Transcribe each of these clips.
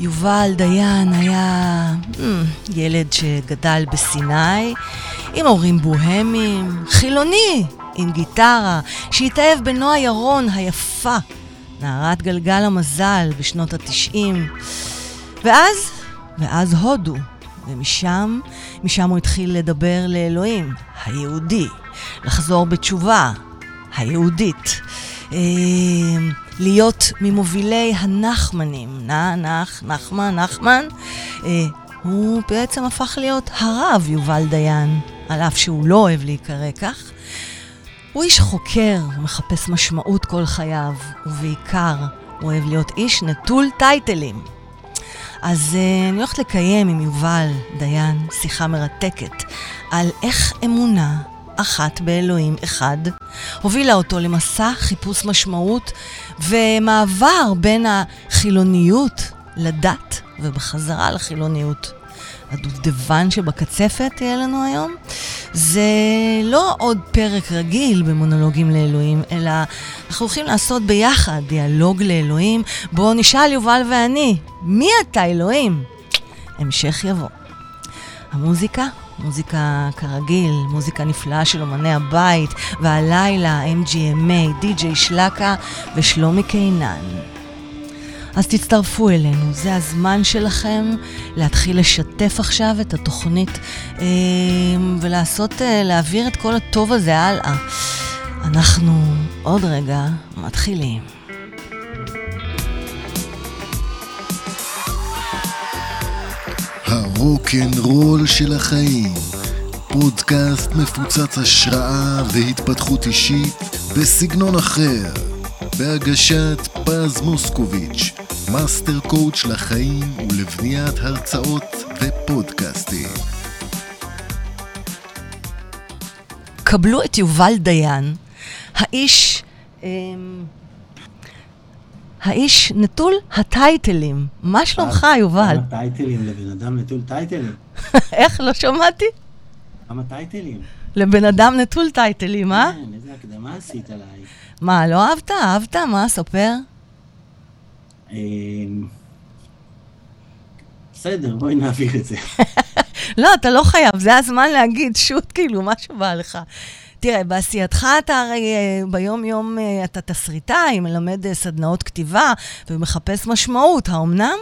יובל דיין היה hmm, ילד שגדל בסיני, עם הורים בוהמים, חילוני, עם גיטרה, שהתאהב בנועה ירון היפה, נערת גלגל המזל בשנות התשעים. ואז, ואז הודו, ומשם, משם הוא התחיל לדבר לאלוהים, היהודי, לחזור בתשובה, היהודית. אה, להיות ממובילי הנחמנים, נע, נח, נחמן, נחמן, אה, הוא בעצם הפך להיות הרב יובל דיין, על אף שהוא לא אוהב להיקרא כך. הוא איש חוקר, מחפש משמעות כל חייו, ובעיקר הוא אוהב להיות איש נטול טייטלים. אז uh, אני הולכת לקיים עם יובל דיין שיחה מרתקת על איך אמונה אחת באלוהים אחד הובילה אותו למסע חיפוש משמעות ומעבר בין החילוניות לדת ובחזרה לחילוניות. הדובדבן שבקצפת תהיה לנו היום, זה לא עוד פרק רגיל במונולוגים לאלוהים, אלא אנחנו הולכים לעשות ביחד דיאלוג לאלוהים, בואו נשאל יובל ואני, מי אתה אלוהים? המשך יבוא. המוזיקה, מוזיקה כרגיל, מוזיקה נפלאה של אומני הבית, והלילה MGMA, די.ג'יי שלקה ושלומי קינן. אז תצטרפו אלינו, זה הזמן שלכם להתחיל לשתף עכשיו את התוכנית אה, ולעשות, אה, להעביר את כל הטוב הזה הלאה. אנחנו עוד רגע מתחילים. הרוקנרול של החיים, פודקאסט מפוצץ השראה והתפתחות אישית בסגנון אחר, בהגשת פז מוסקוביץ', master coach לחיים ולבניית הרצאות ופודקאסטים. קבלו את יובל דיין, האיש... אמ, האיש נטול הטייטלים. מה שלומך, יובל? כמה טייטלים לבן אדם נטול טייטלים? איך? לא שמעתי. כמה טייטלים? לבן אדם נטול טייטלים, אה? כן, איזה הקדמה עשית עליי. מה, לא אהבת? אהבת? מה, ספר? אמ, בסדר, בואי נעביר את זה. לא, אתה לא חייב, זה הזמן להגיד שוט, כאילו, מה שבא לך. תראה, בעשייתך אתה הרי אה, ביום-יום אה, אתה תסריטאי, מלמד אה, סדנאות כתיבה ומחפש משמעות, האומנם?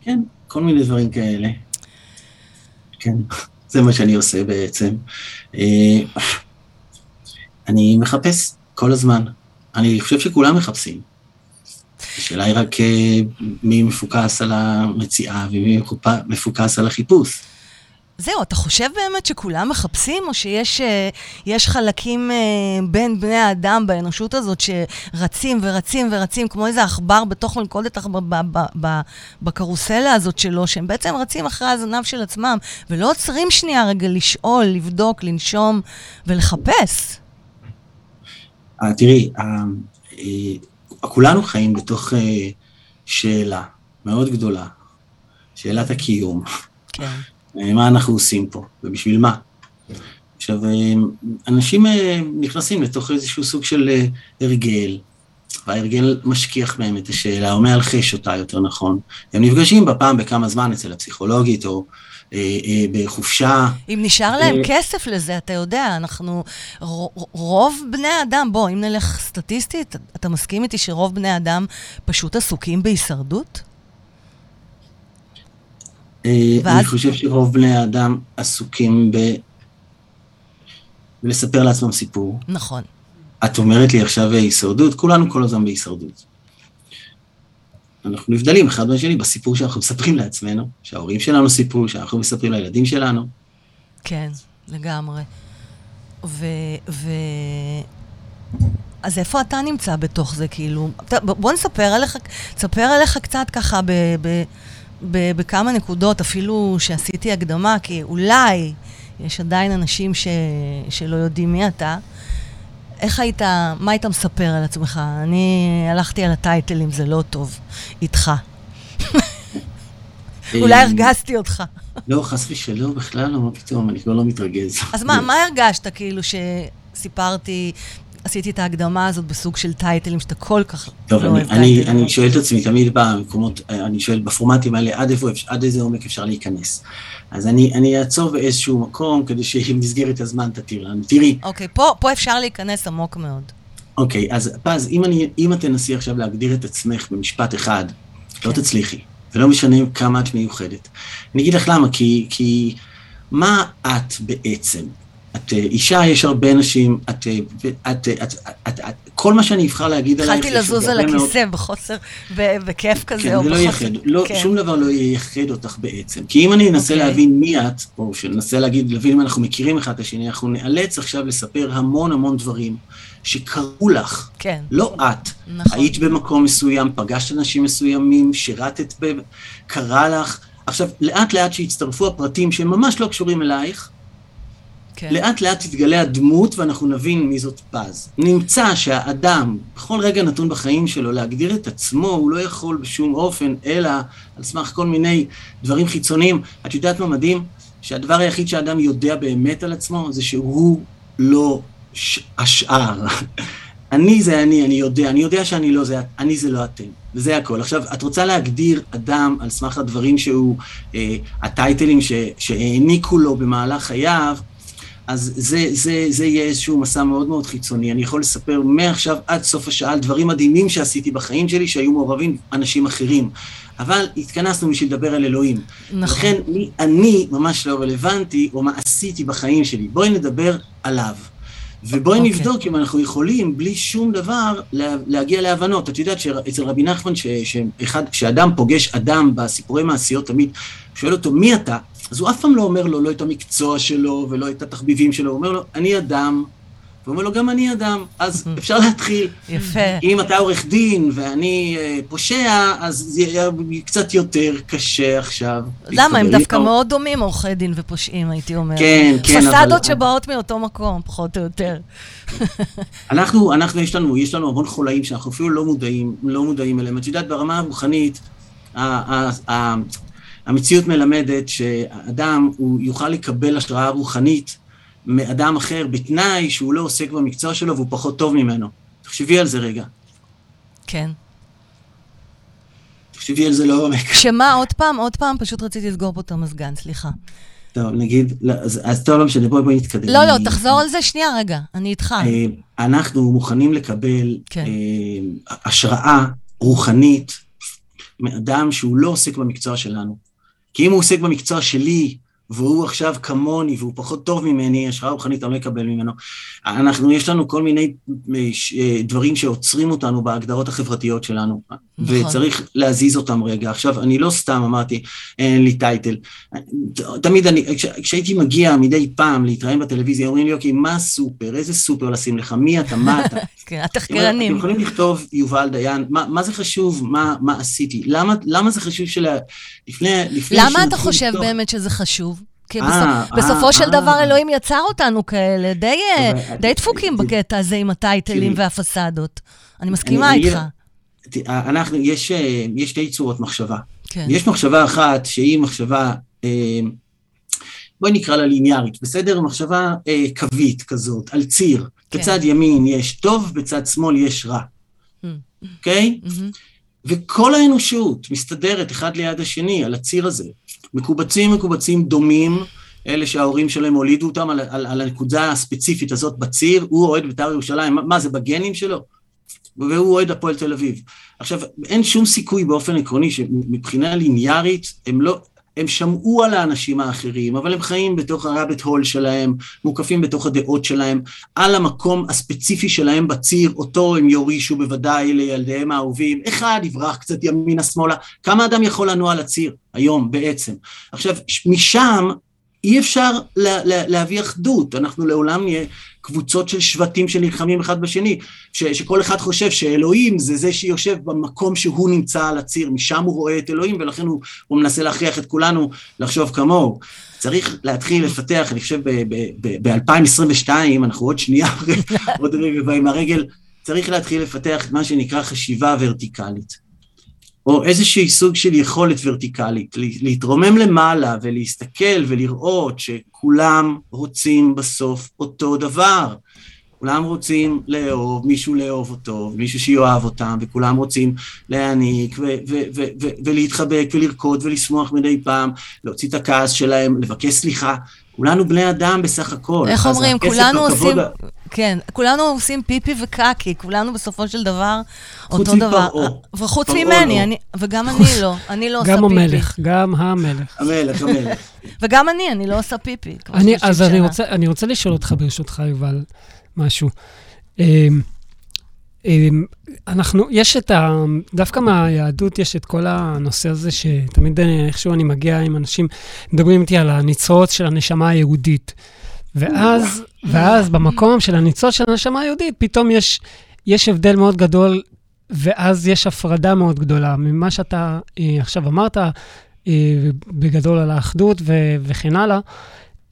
כן, כל מיני דברים כאלה. כן, זה מה שאני עושה בעצם. אני מחפש כל הזמן. אני חושב שכולם מחפשים. השאלה היא רק מי מפוקס על המציאה ומי מפוקס על החיפוש. זהו, אתה חושב באמת שכולם מחפשים, או שיש אה, חלקים אה, בין בני האדם באנושות הזאת שרצים ורצים ורצים כמו איזה עכבר בתוך מלכודת בקרוסלה הזאת שלו, שהם בעצם רצים אחרי הזנב של עצמם, ולא עוצרים שנייה רגע לשאול, לבדוק, לנשום ולחפש. אה, תראי, כולנו חיים בתוך שאלה מאוד גדולה, שאלת הקיום. כן. מה אנחנו עושים פה, ובשביל מה. עכשיו, אה, אנשים אה, נכנסים לתוך איזשהו סוג של אה, הרגל, וההרגל משכיח מהם את השאלה, או מאלחש אותה יותר נכון. הם נפגשים בה פעם בכמה זמן אצל הפסיכולוגית, או אה, אה, בחופשה. אם נשאר להם אה, כסף לזה, אתה יודע, אנחנו... רוב בני האדם, בוא, אם נלך סטטיסטית, אתה מסכים איתי שרוב בני האדם פשוט עסוקים בהישרדות? אה, ואז- אני חושב שרוב בני האדם עסוקים ב... בלספר לעצמם סיפור. נכון. את אומרת לי עכשיו הישרדות, כולנו כל הזמן בהישרדות. אנחנו נבדלים אחד מהשני בסיפור שאנחנו מספרים לעצמנו, שההורים שלנו סיפרו, שאנחנו מספרים לילדים שלנו. כן, לגמרי. ו... ו... אז איפה אתה נמצא בתוך זה, כאילו? בוא נספר עליך, תספר עליך קצת ככה ב... ב... בכמה נקודות, אפילו שעשיתי הקדמה, כי אולי יש עדיין אנשים ש... שלא יודעים מי אתה. איך היית, מה היית מספר על עצמך? אני הלכתי על הטייטלים, זה לא טוב. איתך. אולי אה, הרגזתי אותך. לא, חס ושלום, בכלל לא, מה פתאום, אני כבר לא מתרגז. אז מה, מה הרגשת כאילו שסיפרתי, עשיתי את ההקדמה הזאת בסוג של טייטלים, שאתה כל כך טוב, לא אני, אוהב אני, טייטלים. אני שואל את עצמי תמיד במקומות, אני שואל בפורמטים האלה, עד איפה, עד איזה עומק אפשר להיכנס. אז אני, אני אעצור באיזשהו מקום כדי שמסגרת הזמן תתיר לנו. תראי, אוקיי, פה, פה אפשר להיכנס עמוק מאוד. אוקיי, אז פז, אם, אני, אם את תנסי עכשיו להגדיר את עצמך במשפט אחד, לא כן. תצליחי, ולא משנה כמה את מיוחדת. אני אגיד לך למה, כי, כי מה את בעצם? את אה, אישה, יש הרבה נשים, את, אה, את, את, את, את, את, כל מה שאני אבחר להגיד עלייך, התחלתי לזוז על מאוד- הכיסא בחוסר, ב- בכיף כזה, כן, או זה לא בחוסר... ייחד, לא, כן. שום דבר לא ייחד אותך בעצם. כי אם אני אנסה אוקיי. להבין מי את, או שננסה להגיד, להבין אם אנחנו מכירים אחד את השני, אנחנו נאלץ עכשיו לספר המון המון דברים שקרו לך, כן, לא את. נכון. היית במקום מסוים, פגשת אנשים מסוימים, שירתת ב... קרה לך. עכשיו, לאט לאט שהצטרפו הפרטים שהם ממש לא קשורים אלייך, כן. לאט לאט תתגלה הדמות ואנחנו נבין מי זאת פז. נמצא שהאדם, בכל רגע נתון בחיים שלו, להגדיר את עצמו, הוא לא יכול בשום אופן, אלא על סמך כל מיני דברים חיצוניים. את יודעת מה מדהים? שהדבר היחיד שהאדם יודע באמת על עצמו, זה שהוא לא ש... השאר. אני זה אני, אני יודע, אני יודע שאני לא זה, אני זה לא אתם, וזה הכל. עכשיו, את רוצה להגדיר אדם על סמך הדברים שהוא, אה, הטייטלים ש, שהעניקו לו במהלך חייו, אז זה, זה, זה יהיה איזשהו מסע מאוד מאוד חיצוני. אני יכול לספר מעכשיו עד סוף השעה על דברים מדהימים שעשיתי בחיים שלי, שהיו מעורבים אנשים אחרים. אבל התכנסנו בשביל לדבר על אלוהים. נכון. לכן מי אני ממש לא רלוונטי, או מה עשיתי בחיים שלי. בואי נדבר עליו. ובואי אוקיי. נבדוק אם אנחנו יכולים, בלי שום דבר, לה, להגיע להבנות. את יודעת שאצל רבי נחמן, ש- שאחד- כשאדם פוגש אדם בסיפורי מעשיות, תמיד שואל אותו, מי אתה? אז הוא אף פעם לא אומר לו לא את המקצוע שלו ולא את התחביבים שלו, הוא אומר לו, אני אדם. והוא אומר לו, גם אני אדם. אז אפשר להתחיל. יפה. אם אתה עורך דין ואני אה, פושע, אז זה יהיה קצת יותר קשה עכשיו. למה? הם דווקא. מאוד דומים, עורכי דין ופושעים, הייתי אומרת. כן, כן, אבל- פסדות שבאות מאותו מקום, פחות או יותר. אנחנו, אנחנו, יש לנו, יש לנו המון חולאים שאנחנו אפילו לא מודעים, לא מודעים אליהם. את יודעת, ברמה הרוחנית, המציאות מלמדת שאדם, הוא יוכל לקבל השראה רוחנית מאדם אחר, בתנאי שהוא לא עוסק במקצוע שלו והוא פחות טוב ממנו. תחשבי על זה רגע. כן. תחשבי על זה לעומק. שמה, עוד פעם, עוד פעם, פשוט רציתי לסגור פה את המזגן, סליחה. טוב, נגיד, לא, אז, אז טוב, לא משנה, בואי בואי נתקדם. לא, לא, אני- תחזור על זה שנייה רגע, אני איתך. אה, אנחנו מוכנים לקבל כן. אה, השראה רוחנית מאדם שהוא לא עוסק במקצוע שלנו. כי אם הוא עוסק במקצוע שלי, והוא עכשיו כמוני, והוא פחות טוב ממני, השראה רוחנית אני לא אקבל ממנו. אנחנו, יש לנו כל מיני אה, אה, דברים שעוצרים אותנו בהגדרות החברתיות שלנו, נכון. וצריך להזיז אותם רגע. עכשיו, אני לא סתם אמרתי, אין לי טייטל. תמיד אני, כש, כשהייתי מגיע מדי פעם להתראיין בטלוויזיה, אומרים לי, אוקיי, מה הסופר? איזה סופר לשים לך? מי אתה? מה אתה? כן, אתם התחקרנים. יכולים לכתוב יובל דיין, מה, מה זה חשוב? מה, מה עשיתי? למה, למה זה חשוב של... לפני, לפני למה אתה חושב לכתוב- באמת שזה חשוב? כי אה, בסופ- אה, בסופו של אה. דבר אלוהים יצר אותנו כאלה, די, די דפוקים בקטע הזה עם הטייטלים. והפסדות. אני מסכימה אני איתך. אנחנו, יש, יש שתי צורות מחשבה. כן. יש מחשבה אחת שהיא מחשבה, בואי נקרא לה ליניארית, בסדר? מחשבה קווית כזאת, על ציר. כן. בצד ימין יש טוב, בצד שמאל יש רע. Mm. אוקיי? מהמם. וכל האנושות מסתדרת אחד ליד השני על הציר הזה. מקובצים מקובצים דומים, אלה שההורים שלהם הולידו אותם על, על, על הנקודה הספציפית הזאת בציר, הוא אוהד בית"ר ירושלים, מה, מה זה בגנים שלו? והוא אוהד הפועל תל אביב. עכשיו, אין שום סיכוי באופן עקרוני שמבחינה ליניארית הם לא, הם שמעו על האנשים האחרים, אבל הם חיים בתוך הרביט הול שלהם, מוקפים בתוך הדעות שלהם, על המקום הספציפי שלהם בציר, אותו הם יורישו בוודאי לילדיהם האהובים. אחד יברח קצת ימינה-שמאלה. כמה אדם יכול לנוע על הציר היום בעצם? עכשיו, משם אי אפשר לה, לה, להביא אחדות, אנחנו לעולם נהיה קבוצות של שבטים שנלחמים אחד בשני, ש, שכל אחד חושב שאלוהים זה זה שיושב במקום שהוא נמצא על הציר, משם הוא רואה את אלוהים ולכן הוא, הוא מנסה להכריח את כולנו לחשוב כמוהו. צריך להתחיל לפתח, אני חושב ב-2022, אנחנו עוד שנייה, עוד רגע עם הרגל, צריך להתחיל לפתח מה שנקרא חשיבה ורטיקלית. או איזשהי סוג של יכולת ורטיקלית, להתרומם למעלה ולהסתכל ולראות שכולם רוצים בסוף אותו דבר. כולם רוצים לאהוב, מישהו לאהוב אותו, מישהו שיאהב אותם, וכולם רוצים להעניק ו- ו- ו- ולהתחבק ולרקוד ולשמוח מדי פעם, להוציא את הכעס שלהם, לבקש סליחה. כולנו בני אדם בסך הכל. איך אומרים, כולנו עושים, כן, כולנו עושים פיפי וקקי, כולנו בסופו של דבר חוץ אותו דבר. מפרעה. וחוץ ממני, לא. אני- וגם אני לא, אני לא עושה גם פיפי. המלך, גם המלך. המלך, המלך. וגם אני, אני לא עושה פיפי. אני, 30 אז אני. רוצה, אני רוצה לשאול אותך, ברשותך, יובל, משהו. אנחנו, יש את ה... דווקא מהיהדות יש את כל הנושא הזה, שתמיד אה, איכשהו אני מגיע עם אנשים, מדברים איתי על הניצוץ של הנשמה היהודית. ואז, ואז במקום של הניצוץ של הנשמה היהודית, פתאום יש, יש הבדל מאוד גדול, ואז יש הפרדה מאוד גדולה ממה שאתה אה, עכשיו אמרת, אה, בגדול על האחדות ו- וכן הלאה.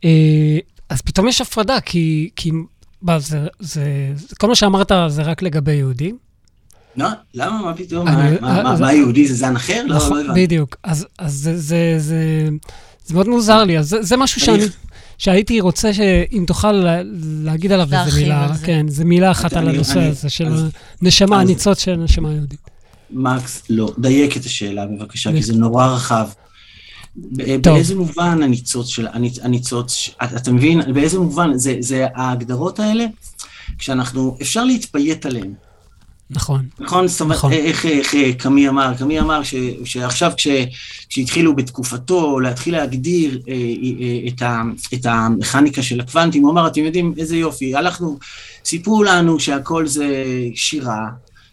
אה, אז פתאום יש הפרדה, כי, כי זה, זה, זה, כל מה שאמרת זה רק לגבי יהודים. לא, למה? מה פתאום? אני- מה- מה- מה- יהודי זה זן אחר? לא, לא נכון, הבנתי. בדיוק. אז, אז זה, זה, זה, זה מאוד מוזר לי. אז זה, זה משהו שאני, אני- שהייתי רוצה שאם תוכל לה- להגיד עליו איזה מילה, על זה. כן, זה מילה אחת על הנושא אני- הזה של אז- הניצוץ של הנשמה היהודית. מקס, לא, דייק את השאלה בבקשה, כי. זה נורא רחב. באיזה מובן הניצוץ של, הניצ- הניצוץ, אתה אתה מבין? באיזה מובן? זה, זה ההגדרות האלה, כשאנחנו, אפשר להתפייט עליהן. נכון. נכון? זאת אומרת, נכון. איך, איך אה, קמי אמר? קמי אמר ש, שעכשיו כש, כשהתחילו בתקופתו להתחיל להגדיר אה, אה, את, ה, את המכניקה של הקוונטים, הוא אמר, אתם יודעים איזה יופי, הלכנו, סיפרו לנו שהכל זה שירה,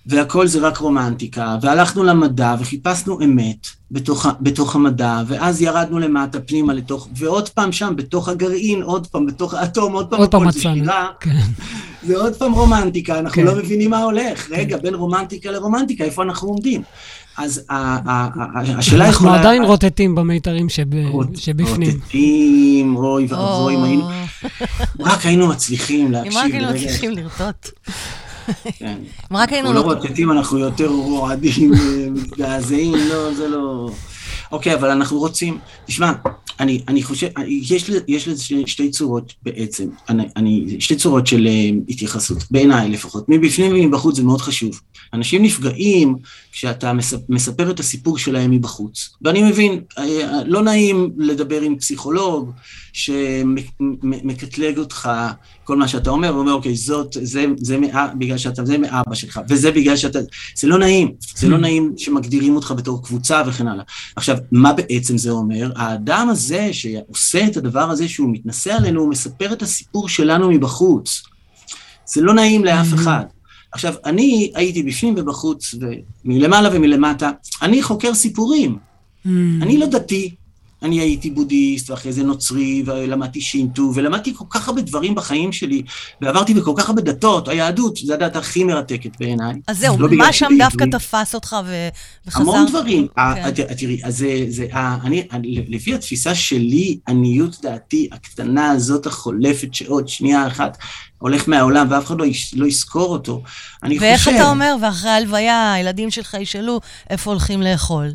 והכל זה רק רומנטיקה, והלכנו למדע וחיפשנו אמת בתוך, בתוך המדע, ואז ירדנו למטה פנימה לתוך, ועוד פעם שם, בתוך הגרעין, עוד פעם, בתוך האטום, עוד פעם, עוד פעם זה. שירה, כן. זה עוד פעם רומנטיקה, אנחנו כן. לא מבינים מה הולך. רגע, בין רומנטיקה לרומנטיקה, איפה אנחנו עומדים? אז השאלה אנחנו יכולה... עדיין רוטטים במיתרים שב- רוט- שבפנים. רוטטים, אוי ואבוי, אם היינו- רק היינו מצליחים אם להקשיב. רק היינו. מצליחים לרטוט. כן. רק היינו... אנחנו לא נות- רוטטים, אנחנו יותר רועדים, אה, מזדעזעים, לא, זה לא... אוקיי, אבל אנחנו רוצים... תשמע, אני, אני חושב, יש, יש לזה שתי, שתי צורות בעצם, אני, אני, שתי צורות של אה, התייחסות, בעיניי לפחות. מבפנים ומבחוץ זה מאוד חשוב. אנשים נפגעים כשאתה מספ, מספר את הסיפור שלהם מבחוץ. ואני מבין, אה, לא נעים לדבר עם פסיכולוג שמקטלג אותך, כל מה שאתה אומר, ואומר, אוקיי, זאת, זה, זה מאה, בגלל שאתה, זה מאבא שלך, וזה בגלל שאתה, זה לא נעים, זה לא נעים שמגדירים אותך בתור קבוצה וכן הלאה. עכשיו, מה בעצם זה אומר? האדם הזה שעושה את הדבר הזה שהוא מתנשא עלינו, הוא מספר את הסיפור שלנו מבחוץ. זה לא נעים לאף אחד. עכשיו, אני הייתי בפנים ובחוץ, ומלמעלה ומלמטה, אני חוקר סיפורים. Mm. אני לא דתי, אני הייתי בודהיסט, ואחרי זה נוצרי, ולמדתי שינטו, ולמדתי כל כך הרבה דברים בחיים שלי, ועברתי בכל כך הרבה דתות, היהדות, זו הדת הכי מרתקת בעיניי. אז זהו, לא מה שם שאני דווקא עברי. תפס אותך ו- וחזר? המון דברים. כן. תראי, אז זה, זה, אני, אני- לפי התפיסה שלי, עניות דעתי הקטנה הזאת החולפת שעוד שנייה אחת הולך מהעולם ואף אחד לא, יש- לא יזכור אותו, אני ואיך חושב... אתה אומר, ואחרי ההלוויה, הילדים שלך ישאלו איפה הולכים לאכול?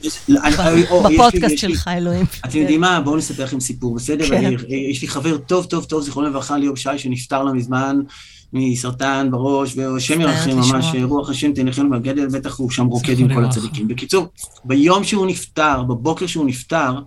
בפודקאסט שלך, אלוהים. אתם יודעים מה? בואו נספר לכם סיפור, בסדר? כן. יש לי חבר טוב, טוב, טוב, זיכרונו לברכה, ליאור שי, שנפטר לא מזמן מסרטן בראש, והשם ירחם ממש. רוח השם תנחנו בגדל, בטח הוא שם רוקד עם כל. הצדיקים. בקיצור, ביום שהוא נפטר, בבוקר שהוא נפטר,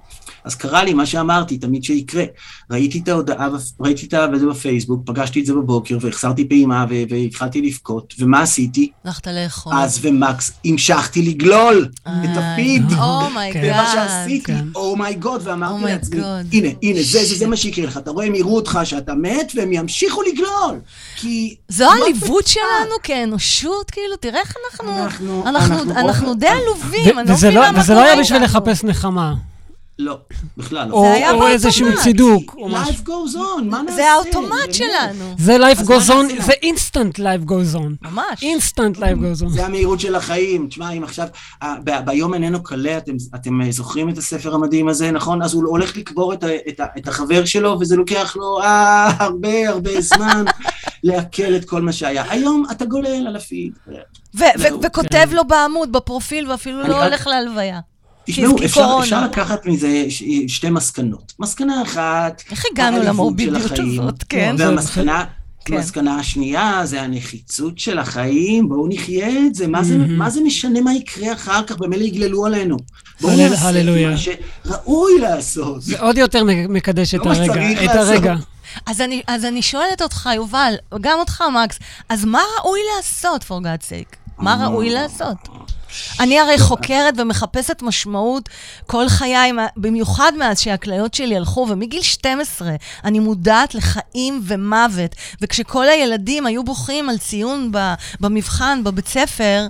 אז קרה לי מה שאמרתי, תמיד שיקרה. ראיתי את ההודעה, ראיתי את זה בפייסבוק, פגשתי את זה בבוקר, והחסרתי פעימה, והתחלתי לבכות, ומה עשיתי? הלכת לאכול. אז ומקס, המשכתי לגלול את הפיד. אה. Oh. אומייגאד. ומה שעשיתי, כן. אומייגוד, ואמרתי Oh my לעצמי, God. הנה, הנה, זה, זה, זה מה שיקרה לך, אתה רואה, הם יראו אותך שאתה מת, והם ימשיכו לגלול. כי... זו מה העליבות זה- שלנו כאנושות, כאילו, תראה איך אנחנו... אנחנו- אנחנו אנחנו- אנחנו די עלובים, אני לא מבינה לא- מה וזה לא קורה היה בשביל. לחפש נחמה. לא, בכלל לא. או. איזשהו צידוק. Life goes on, מה נעשה? זה האוטומט. שלנו. זה life goes on? זה instant life goes on. ממש. instant life goes on. זה המהירות של החיים. תשמע, אם עכשיו, אה, ב- ביום איננו קלה, אתם, אתם אה, זוכרים את הספר המדהים הזה, נכון? אז הוא הולך לקבור את, ה- את, ה- את החבר שלו, וזה לוקח לו אה, הרבה הרבה זמן לעכל את כל מה שהיה. היום אתה גולל על הפיד. וכותב. לו בעמוד, בפרופיל, ואפילו לא הולך להלוויה. תשמעו, אפשר. אפשר לקחת מזה ש- שתי מסקנות. מסקנה אחת, איך הגענו למורבידיות הזאת, כן? זה- והמסקנה, כן. המסקנה השנייה זה הנחיצות של החיים, בואו נחיה את זה, מה זה, מהמם. מה זה משנה מה יקרה אחר כך, במילא יגללו עלינו. בואו הלל- נעשה את הללויה. מה שראוי לעשות. זה עוד יותר מקדש את לא מה הרגע, שצריך את לעשות. הרגע. אז אני, אז אני שואלת אותך, יובל, גם אותך, מקס, אז מה ראוי לעשות, for God's sake? מה. ראוי לעשות? אני הרי חוקרת ומחפשת משמעות כל חיי, במיוחד מאז שהכליות שלי הלכו, ומגיל 12 אני מודעת לחיים ומוות. וכשכל הילדים היו בוכים על ציון במבחן, בבית ספר,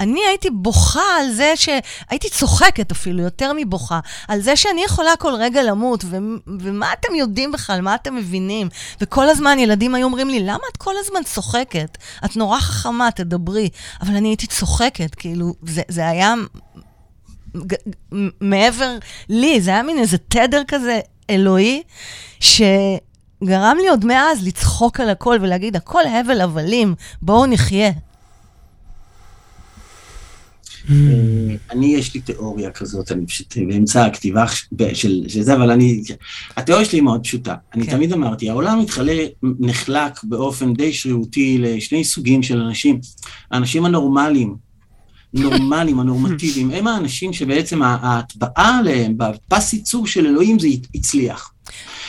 אני הייתי בוכה על זה ש... הייתי צוחקת אפילו, יותר מבוכה, על זה שאני יכולה כל רגע למות, ו... ומה אתם יודעים בכלל, מה אתם מבינים? וכל הזמן ילדים היו אומרים לי, למה את כל הזמן צוחקת? את נורא חכמה, תדברי. אבל אני הייתי צוחקת, כאילו, זה, זה היה מעבר לי, זה היה מין איזה תדר כזה אלוהי, שגרם לי עוד מאז לצחוק על הכל ולהגיד, הכל הבל הבלים, בואו נחיה. אה, אני, יש לי תיאוריה כזאת, אני פשוט באמצע הכתיבה של של זה, אבל אני, התיאוריה שלי היא מאוד פשוטה. אני כן. תמיד אמרתי, העולם מתחלק, נחלק באופן די שרירותי לשני סוגים של אנשים. האנשים הנורמליים, נורמליים, הנורמטיביים, הם האנשים שבעצם ההטבעה עליהם, בפס ייצור של אלוהים, זה הצליח.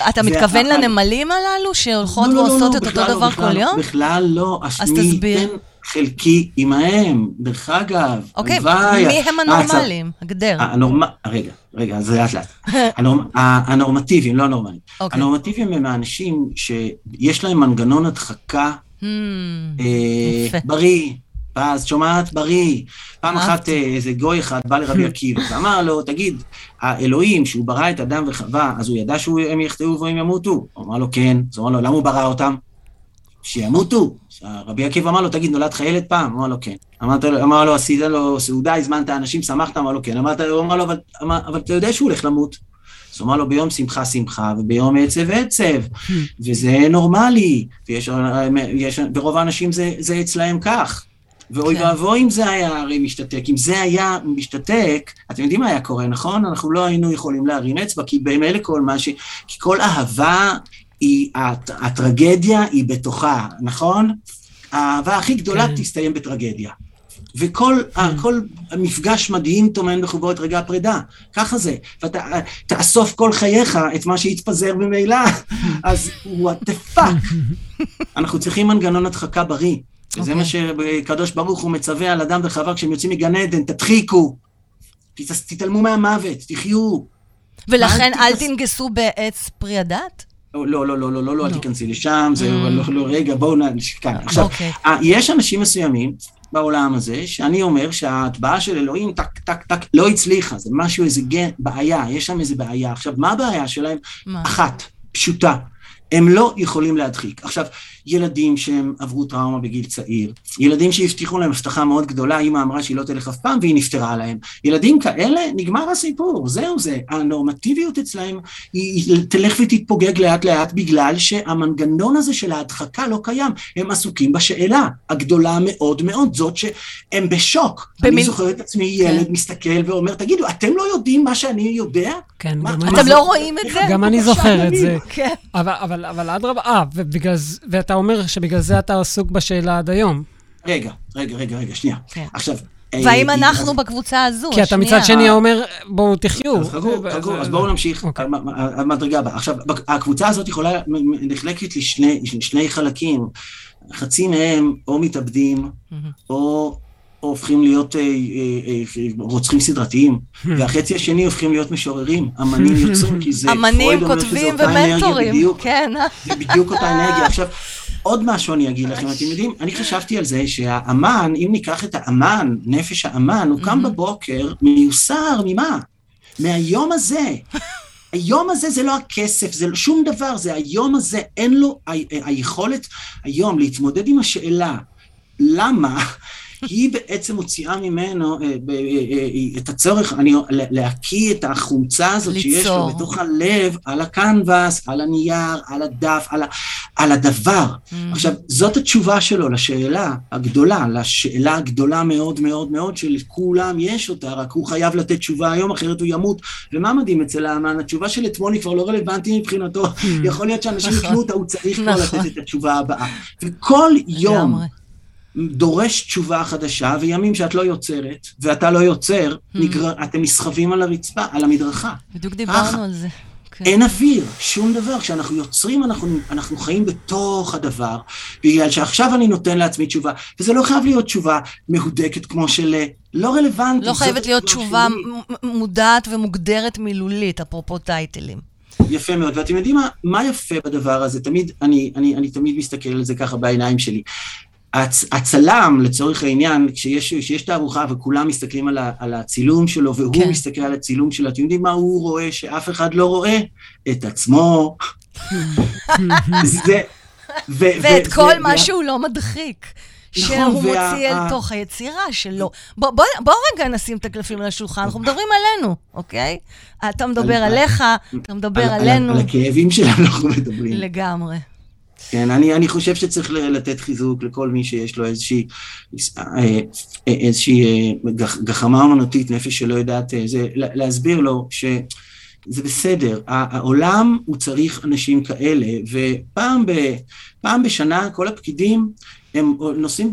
אתה מתכוון לנמלים הללו, שהולכות לא, לא, לא, ועושות את אותו דבר כל יום? בכלל לא. אז תסביר. חלקי עמהם, דרך אגב. אוקיי, הלוואי. מי הם אה, הנורמלים? הגדר. הנורמ... רגע, רגע, אז לאט לאט. הנורמ... ה- הנורמטיביים, לא הנורמלים. אוקיי. הנורמטיביים הם האנשים שיש להם מנגנון הדחקה Hmm, אה. בריא. אז שומעת בריא. פעם אחת. אה, איזה גוי אחד בא לרבי עקיבא ואמר לו, תגיד, האלוהים, שהוא ברא את אדם וחווה, אז הוא ידע שהם יחטאו והם ימותו? הוא אמר לו, כן. אז הוא אמר לו, למה הוא ברא אותם? שימותו. רבי עקיבא אמר לו, תגיד, נולד לך ילד פעם? אמר לו, כן. אמרת לו, אמר לו, עשית לו סעודה, הזמנת אנשים, שמחת? אמר לו, כן. אמרת, הוא אמר לו, אבל, אמר, אבל אתה יודע שהוא הולך למות. אז הוא אמר לו, ביום שמחה שמחה, וביום עצב עצב, וזה נורמלי, ויש, יש, ורוב האנשים זה, זה אצלהם כך. ואוי כן. ואבוי אם זה היה הרי משתתק. אם זה היה משתתק, אתם יודעים מה היה קורה, נכון? אנחנו לא היינו יכולים להרים אצבע, כי במילא כל מה ש... כי כל אהבה היא, הט, הטרגדיה היא בתוכה, נכון? האהבה הכי גדולה כן. תסתיים בטרגדיה. וכל ה- כל מפגש מדהים טומן בחובו את רגע הפרידה. ככה זה. ואתה תאסוף כל חייך את מה שהתפזר ממילא, אז what the fuck. אנחנו צריכים מנגנון הדחקה בריא. וזה אוקיי. מה שקדוש ברוך הוא מצווה על אדם וחווה כשהם יוצאים מגן עדן, תדחיקו. תת- תתעלמו מהמוות, תחיו. ולכן אל אל תתעס- תנגסו בעץ פרי הדת? לא, לא, לא, לא, לא, לא, אל לא. תיכנסי לשם, זה Mm. לא, לא, רגע, בואו נ... כאן. עכשיו, אוקיי. אה, יש אנשים מסוימים בעולם הזה, שאני אומר שההטבעה של אלוהים, טק, טק, טק, לא הצליחה, זה משהו, איזה גן, בעיה, יש שם איזה בעיה. עכשיו, מה הבעיה שלהם? אחת, פשוטה. הם לא יכולים להדחיק. עכשיו, ילדים שהם עברו טראומה בגיל צעיר, ילדים שהבטיחו להם הבטחה מאוד גדולה, אמא אמרה שהיא לא תלך אף פעם והיא נפטרה להם. ילדים כאלה, נגמר הסיפור, זהו זה. הנורמטיביות אצלהם היא, תלך ותתפוגג לאט לאט בגלל שהמנגנון הזה של ההדחקה לא קיים. הם עסוקים בשאלה הגדולה מאוד מאוד, זאת שהם בשוק. במיל- אני זוכר את עצמי ילד מסתכל ואומר, תגידו, אתם לא יודעים מה שאני יודע? כן, מה- גם אני אתם זוכר- לא רואים את זה? גם אני זוכר את. זה. כן. אבל, אבל, אבל אדרבה, אה, ובגלל זה- ואתה אומר שבגלל זה אתה עסוק בשאלה עד היום. רגע, רגע, רגע, רגע, שנייה. כן. עכשיו... והאם אה, אנחנו אז- בקבוצה הזו, כי אתה? מצד שני אומר, בואו תחיו. אז חכו, חכו, אז בואו נמשיך. אוקיי. המ- המ- המדרגה הבאה. עכשיו, הקבוצה הזאת יכולה, נחלקת לשני שני חלקים. חצי מהם או מתאבדים. או או הופכים להיות אה, אה, אה, רוצחים סדרתיים, והחצי השני הופכים להיות משוררים, אמנים יוצרים, כי זה... אמנים, כותבים ומנטורים. כן. זה בדיוק אותה אנרגיה. עכשיו, עוד משהו אני אגיד לכם, אתם יודעים, אני חשבתי על זה שהאמן, אם ניקח את האמן, נפש האמן, הוא קם בבוקר מיוסר, ממה? מהיום הזה. היום הזה זה לא הכסף, זה לא שום דבר, זה היום הזה, אין לו היכולת היום להתמודד עם השאלה למה היא בעצם מוציאה ממנו אה, אה, אה, את הצורך, אני, להקיא את החומצה הזאת שיש ליצור. לו בתוך הלב, על הקנבס, על הנייר, על הדף, על, ה, על הדבר. Mm. עכשיו, זאת התשובה שלו לשאלה הגדולה, לשאלה הגדולה מאוד מאוד מאוד שלכולם יש אותה, רק הוא חייב לתת תשובה היום, אחרת הוא ימות. ומה מדהים אצל האמן? התשובה של אתמול היא כבר לא רלוונטית מבחינתו. יכול להיות שאנשים נכון. יקנו אותה, הוא צריך כבר נכון. לתת את התשובה הבאה. וכל יום. דורש תשובה חדשה, וימים שאת לא יוצרת, ואתה לא יוצר, Mm. נגר... אתם נסחבים על הרצפה, על המדרכה. בדיוק דיברנו ככה. על זה. כן. אין אוויר, שום דבר. כשאנחנו יוצרים, אנחנו, אנחנו חיים בתוך הדבר, בגלל שעכשיו אני נותן לעצמי תשובה, וזה לא חייב להיות תשובה מהודקת כמו של אה, לא רלוונטית. לא חייבת להיות תשובה שלי. מודעת ומוגדרת מילולית, אפרופו טייטלים. יפה מאוד, ואתם יודעים מה, מה יפה בדבר הזה? תמיד, אני, אני, אני תמיד מסתכל על זה ככה בעיניים שלי. הצ, הצלם, לצורך העניין, כשיש, כשיש תערוכה וכולם מסתכלים על, ה, על הצילום שלו, והוא כן. מסתכל על הצילום שלו, אתם יודעים מה הוא רואה שאף אחד לא רואה? את עצמו. זה... ו, ואת ו- כל ו- מה שהוא לא מדחיק. נכון, שהוא וה- מוציא אל תוך היצירה שלו. בוא, בוא, בוא רגע נשים את הקלפים על השולחן, אנחנו מדברים עלינו, אוקיי? אתה מדבר על- עליך, אתה מדבר על, על, עלינו. על הכאבים שלנו אנחנו מדברים. לגמרי. כן, אני, אני חושב שצריך לתת חיזוק לכל מי שיש לו איזושהי, אה, איזושהי אה, גח, גחמה אומנותית, נפש שלא יודעת, אה, זה, לה- להסביר לו שזה בסדר, ה- העולם הוא צריך אנשים כאלה, ופעם ב, פעם בשנה כל הפקידים הם נוסעים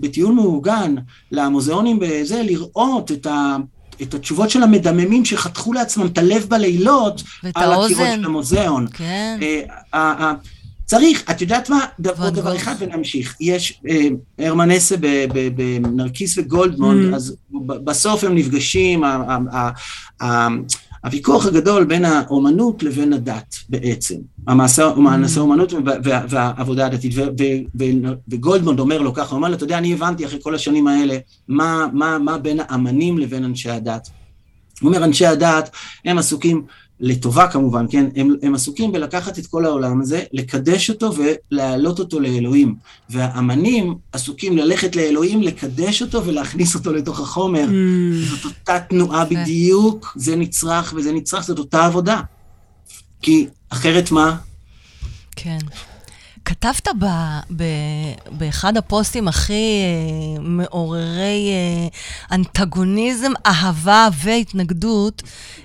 בטיול מאורגן למוזיאונים בזה, לראות את ה... את התשובות של המדממים שחתכו לעצמם את הלב בלילות ואת על הקירות. של המוזיאון. כן. אה, אה, אה, צריך, את יודעת מה? עוד דבר. אחד ונמשיך. יש אה, הרמנסה ב- ב- בנרקיס וגולדמונד, Mm. אז בסוף הם נפגשים, הוויכוח הגדול בין האומנות לבין הדת בעצם. המעשה, המעשה האומנות וה- וה- והעבודה הדתית. וגולדמונד אומר לו ככה, הוא אומר לו, אתה יודע, אני הבנתי אחרי כל השנים האלה, מה, מה, מה בין האמנים לבין אנשי הדת. הוא אומר, אנשי הדת, הם עסוקים, לטובה כמובן, כן? הם, הם עסוקים בלקחת את כל העולם הזה, לקדש אותו ולהעלות אותו לאלוהים. והאמנים עסוקים ללכת לאלוהים, לקדש אותו ולהכניס אותו לתוך החומר. Mm, זאת אותה תנועה. בדיוק, זה נצרך וזה נצרך, זאת אותה עבודה. כי אחרת מה? כן. כתבת ב, ב, באחד הפוסטים הכי אה, מעוררי אה, אנטגוניזם, אהבה והתנגדות,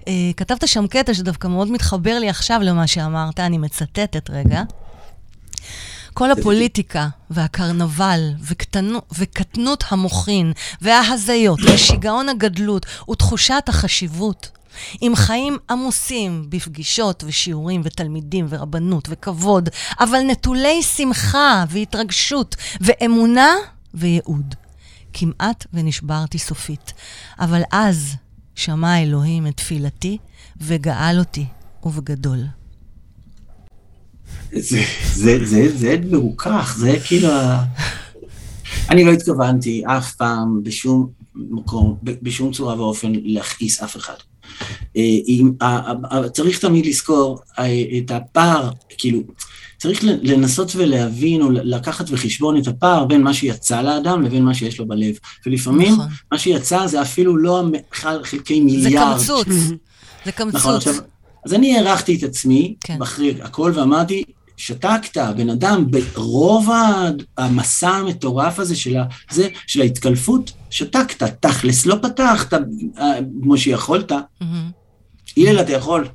אה, כתבת שם קטע שדווקא מאוד מתחבר לי עכשיו למה שאמרת, אני מצטטת רגע. כל הפוליטיקה והקרנבל וקטנו, וקטנות המוחין וההזיות ושיגעון הגדלות ותחושת החשיבות עם חיים עמוסים בפגישות ושיעורים ותלמידים ורבנות וכבוד, אבל נטולי שמחה והתרגשות ואמונה וייעוד. כמעט ונשברתי סופית, אבל אז שמע אלוהים את תפילתי וגאל אותי, ובגדול. זה, זה, זה, זה מרוכך, זה כאילו... ה- אני לא התכוונתי אף פעם בשום מקום, בשום צורה ואופן להכעיס אף אחד. אה, אם, ה- ה- ה- צריך תמיד לזכור אה, את הפער, כאילו, צריך לנסות ולהבין או לקחת בחשבון את הפער בין מה שיצא לאדם לבין מה שיש לו בלב. ולפעמים נכון. מה שיצא זה אפילו לא חלקי זה מיליארד. קמצוץ, זה נכון, קמצוץ. עכשיו, אז אני הערכתי את עצמי, כן. אחרי הכל, ואמרתי, שתקת, בן אדם, ברוב המסע המטורף הזה של, ה, זה, של ההתקלפות, שתקת, תכלס, לא פתחת אה, כמו שיכולת. מהמם. הלל, אתה יכול.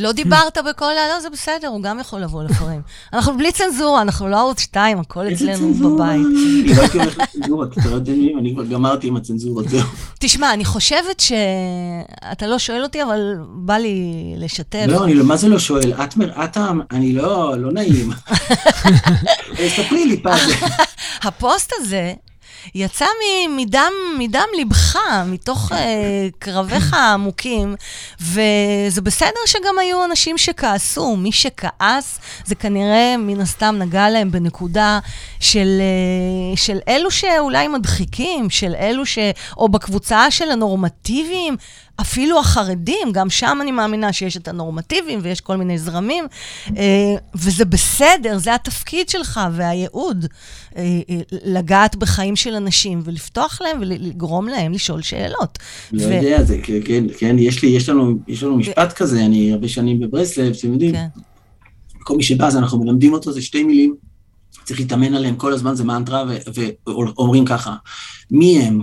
לא דיברת בכל ה... לא, זה בסדר, הוא גם יכול לבוא לפעמים. אנחנו בלי צנזורה, אנחנו לא ערוץ 2, הכל אצלנו? בבית. אני לא הייתי הולך לצנזורה, אתה לא יודע מי, אני כבר גמרתי עם הצנזורות, זהו. תשמע, אני חושבת ש... אתה לא שואל אותי, אבל בא לי לשתף. לא, אני לא, מה זה לא שואל? את, את, אני לא, לא נעים. ספרי לי פעם. הפוסט הזה יצא מדם, מדם ליבך, מתוך uh, קרביך העמוקים, וזה בסדר שגם היו אנשים שכעסו. מי שכעס, זה כנראה מן הסתם נגע להם בנקודה של, uh, של אלו שאולי מדחיקים, של אלו ש... או בקבוצה של הנורמטיביים. אפילו החרדים, גם שם אני מאמינה שיש את הנורמטיביים ויש כל מיני זרמים, אה, וזה בסדר, זה התפקיד שלך והייעוד, אה, אה, לגעת בחיים של אנשים ולפתוח להם ולגרום להם לשאול שאלות. לא ו... יודע, זה כן, כן, יש לי, יש לנו, יש לנו משפט. כזה, אני הרבה שנים בברסלב, אתם יודעים. כן. כל מי שבא, אז אנחנו מלמדים אותו, זה שתי מילים, צריך להתאמן עליהם כל הזמן, זה מנטרה, ואומרים ככה, מי הם?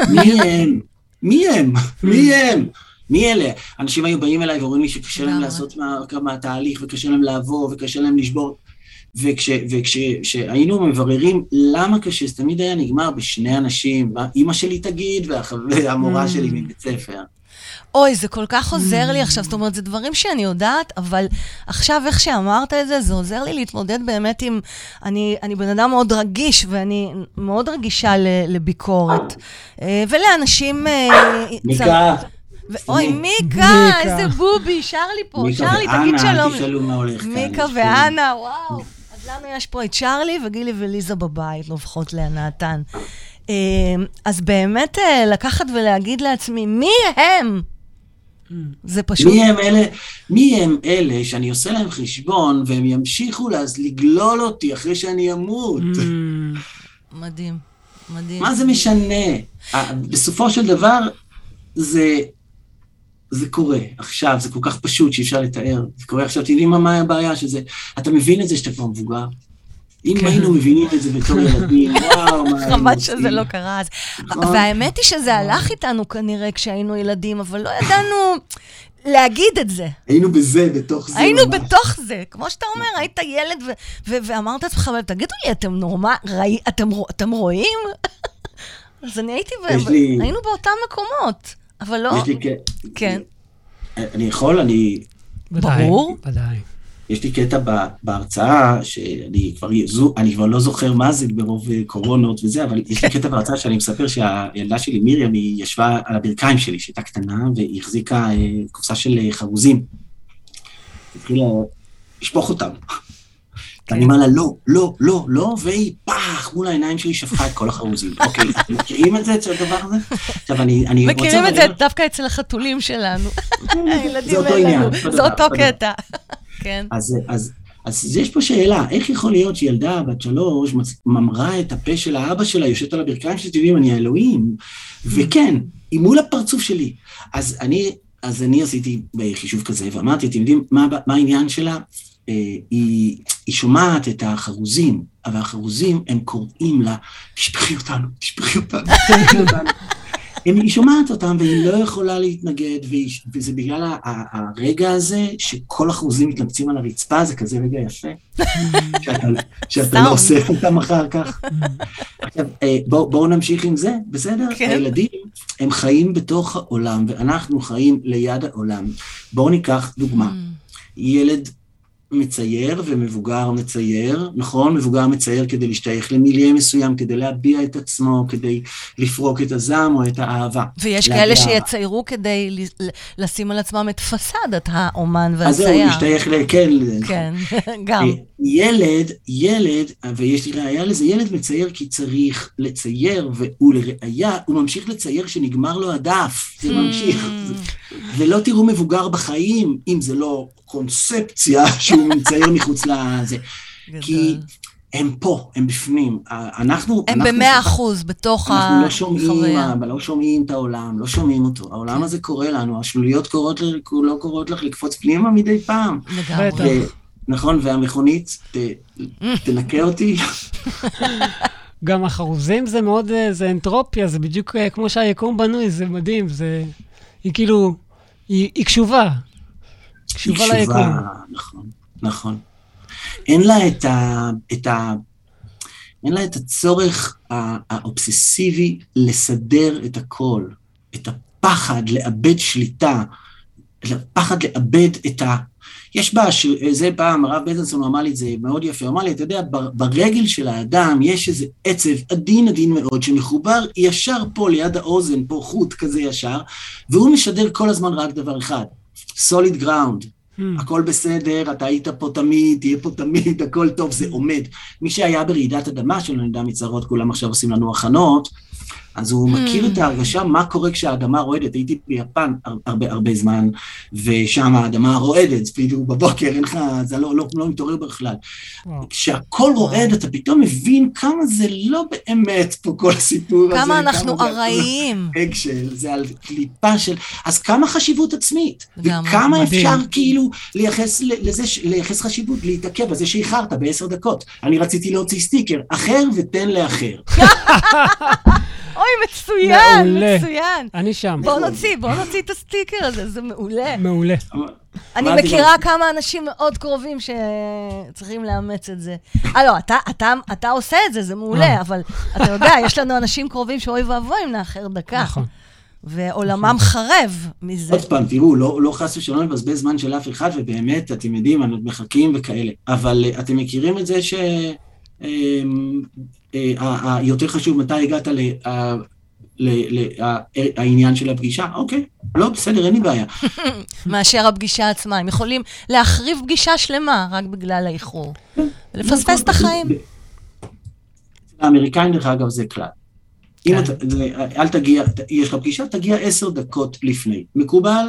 מי הם? מי הם? מי הם? מי אלה? אנשים היו באים אליי ואומרים לי שקשה להם לעשות מהתהליך, וקשה להם לעבור, וקשה להם לשבור. וכשהיינו מבררים למה קשה, זה תמיד היה נגמר בשני אנשים, אימא שלי תגיד, והמורה שלי mm. מבית ספר. אוי, זה כל כך עוזר לי עכשיו, זאת אומרת, זה דברים שאני יודעת, אבל עכשיו, איך שאמרת את זה, זה עוזר לי להתמודד באמת עם... אני, אני בן אדם מאוד רגיש, ואני מאוד רגישה לביקורת. אה, ולאנשים... אה, מיקה. אוי, מיקה, איזה בובי, שר לי פה, שר לי, תגיד שלום. מיקה ואנה, תשאלו מה הולך כאן. מיקה ואנה, וואו. אז לנו יש פה את שרלי וגילי וליזה בבית, נובחות להנאתן. אה, אז באמת לקחת ולהגיד לעצמי, מי הם? זה פשוט... מי הם אלה, מי הם אלה שאני עושה להם חשבון והם ימשיכו אז לגלול אותי אחרי שאני אמות? מדהים, מדהים. מה זה משנה? בסופו של דבר, זה, זה קורה עכשיו, זה כל כך פשוט שאי אפשר לתאר. זה קורה עכשיו, יודעים מה הבעיה שזה? אתה מבין את זה שאתה כבר מבוגר, אם כן. היינו מבינים את זה בתור ילדים, וואו, מה... חבל שזה לא קרה אז. נכון. והאמת היא שזה הלך איתנו כנראה כשהיינו ילדים, אבל לא ידענו להגיד את זה. היינו בזה, בתוך זה היינו בתוך זה. כמו שאתה אומר, היית ילד ואמרת לעצמך, תגידו לי, אתם נורמל, אתם רואים? אז אני הייתי, היינו באותם מקומות, אבל לא... יש לי כן. אני יכול, אני... ברור. ודאי. יש לי קטע בהרצאה, שאני כבר, אני כבר לא זוכר מה זה ברוב קורונות וזה, אבל יש לי קטע בהרצאה שאני מספר שהילדה שלי, מרים, היא ישבה על הברכיים שלי, שהייתה קטנה, והיא החזיקה אה, קופסה של אה, חרוזים. התחילה לשפוך אותם. ואני אומר לה, לא, לא, לא, לא, והיא פח, מול העיניים שלי שפכה את כל החרוזים. אוקיי, אתם מכירים את זה, את הדבר הזה? עכשיו, אני רוצה... מכירים את זה דווקא אצל החתולים שלנו. הילדים האלו. זה אותו קטע. כן. אז, אז, אז יש פה שאלה, איך יכול להיות שילדה בת שלוש ממרה את הפה של האבא שלה, יושבת על הברכיים שלי, אתם יודעים, אני האלוהים. וכן, היא מול הפרצוף שלי. אז אני, אז אני עשיתי חישוב כזה, ואמרתי, אתם יודעים מה, מה העניין שלה? אה, היא, היא שומעת את החרוזים, אבל החרוזים, הם קוראים לה, תשפכי אותנו, תשפכי אותנו, תשפכי אותנו. היא שומעת אותם והיא לא יכולה להתנגד, והיא, וזה בגלל הרגע הזה שכל החרוזים מתנפצים על הרצפה, זה כזה רגע יפה, שאתה, שאתה לא אוסף אותם אחר כך. עכשיו, אה, בואו בוא נמשיך עם זה, בסדר? כן. הילדים, הם חיים בתוך העולם, ואנחנו חיים ליד העולם. בואו ניקח דוגמה. Mm. ילד מצייר ומבוגר מצייר, נכון? מבוגר מצייר כדי להשתייך למיליה מסוים, כדי להביע את עצמו, כדי לפרוק את הזעם או את האהבה. ויש כאלה שיציירו כדי לשים על עצמם את פסאדת האומן והצייר. אז זהו, להשתייך ל... כן. כן, גם. ילד, ילד, ויש לי ראייה לזה, ילד מצייר כי צריך לצייר, ולראייה, הוא ממשיך לצייר כשנגמר לו הדף, זה ממשיך. ולא תראו מבוגר בחיים, אם זה לא קונספציה שהוא מצייר מחוץ לזה. כי הם פה, הם בפנים. אנחנו... הם במאה אחוז בתוך החוויה. אנחנו לא שומעים, לא שומעים את העולם, לא שומעים אותו. העולם כן. הזה קורה לנו, השלוליות קורות, לא קורות לך לקפוץ פנימה מדי פעם. לגמרי. נכון, והמכונית תנקה אותי. גם החרוזים זה מאוד, אה, זה אנטרופיה, זה בדיוק אה, כמו שהיקום בנוי, זה מדהים, זה... היא כאילו, היא, היא קשובה. קשובה ליקום. נכון, נכון. אין לה את ה... את ה אין לה את הצורך האובססיבי לסדר את הכל, את הפחד לאבד שליטה, הפחד לאבד את ה... יש בה, זה פעם, הרב בזנסון אמר לי את זה מאוד יפה, הוא אמר לי, אתה יודע, ברגל של האדם יש איזה עצב עדין עדין מאוד, שמחובר ישר פה ליד האוזן, פה חוט כזה ישר, והוא משדר כל הזמן רק דבר אחד, solid ground, hmm. הכל בסדר, אתה היית פה תמיד, תהיה פה תמיד, הכל טוב, זה עומד. מי שהיה ברעידת אדמה, שלא נדע מצרות, כולם עכשיו עושים לנו הכנות, אז הוא מכיר את ההרגשה, מה קורה כשהאדמה רועדת. הייתי ביפן הרבה הרבה זמן, ושם האדמה רועדת, כאילו בבוקר אין לך, זה לא, לא, לא מתעורר בכלל. כשהכל רועד, אתה פתאום מבין כמה זה לא באמת פה כל הסיפור הזה. כמה אנחנו ארעיים. זה על קליפה של... אז כמה חשיבות עצמית? וכמה. אפשר כאילו לייחס לזה, לייחס חשיבות, להתעכב על זה שאיחרת בעשר דקות. אני רציתי להוציא סטיקר, אחר ותן לאחר. אוי, מצוין, מעולה. מצוין. אני שם. בוא נוציא, בוא נוציא את הסטיקר הזה, זה מעולה. מעולה. אני מכירה כמה אנשים מאוד קרובים שצריכים לאמץ את זה. אה, לא, אתה, אתה, אתה עושה את זה, זה מעולה, אה. אבל אתה יודע, יש לנו אנשים קרובים שאוי ואבוי אם נאחר דקה. נכון. ועולמם חרב מזה. עוד פעם, תראו, לא, לא חס ושלום לבזבז זמן של אף אחד, ובאמת, אתם יודעים, אנחנו מחכים וכאלה. אבל אה, אתם מכירים את זה ש... אה, יותר חשוב מתי הגעת ל... ה- ל- ל- ה- העניין של הפגישה? אוקיי, לא, בסדר, אין לי בעיה. מאשר הפגישה עצמה. הם יכולים להחריב פגישה שלמה רק בגלל האיחור. ולפספס את החיים. האמריקאים, דרך אגב, זה כלל. אם כן. אתה, אל תגיע, יש לך פגישה, תגיע עשר דקות לפני. מקובל?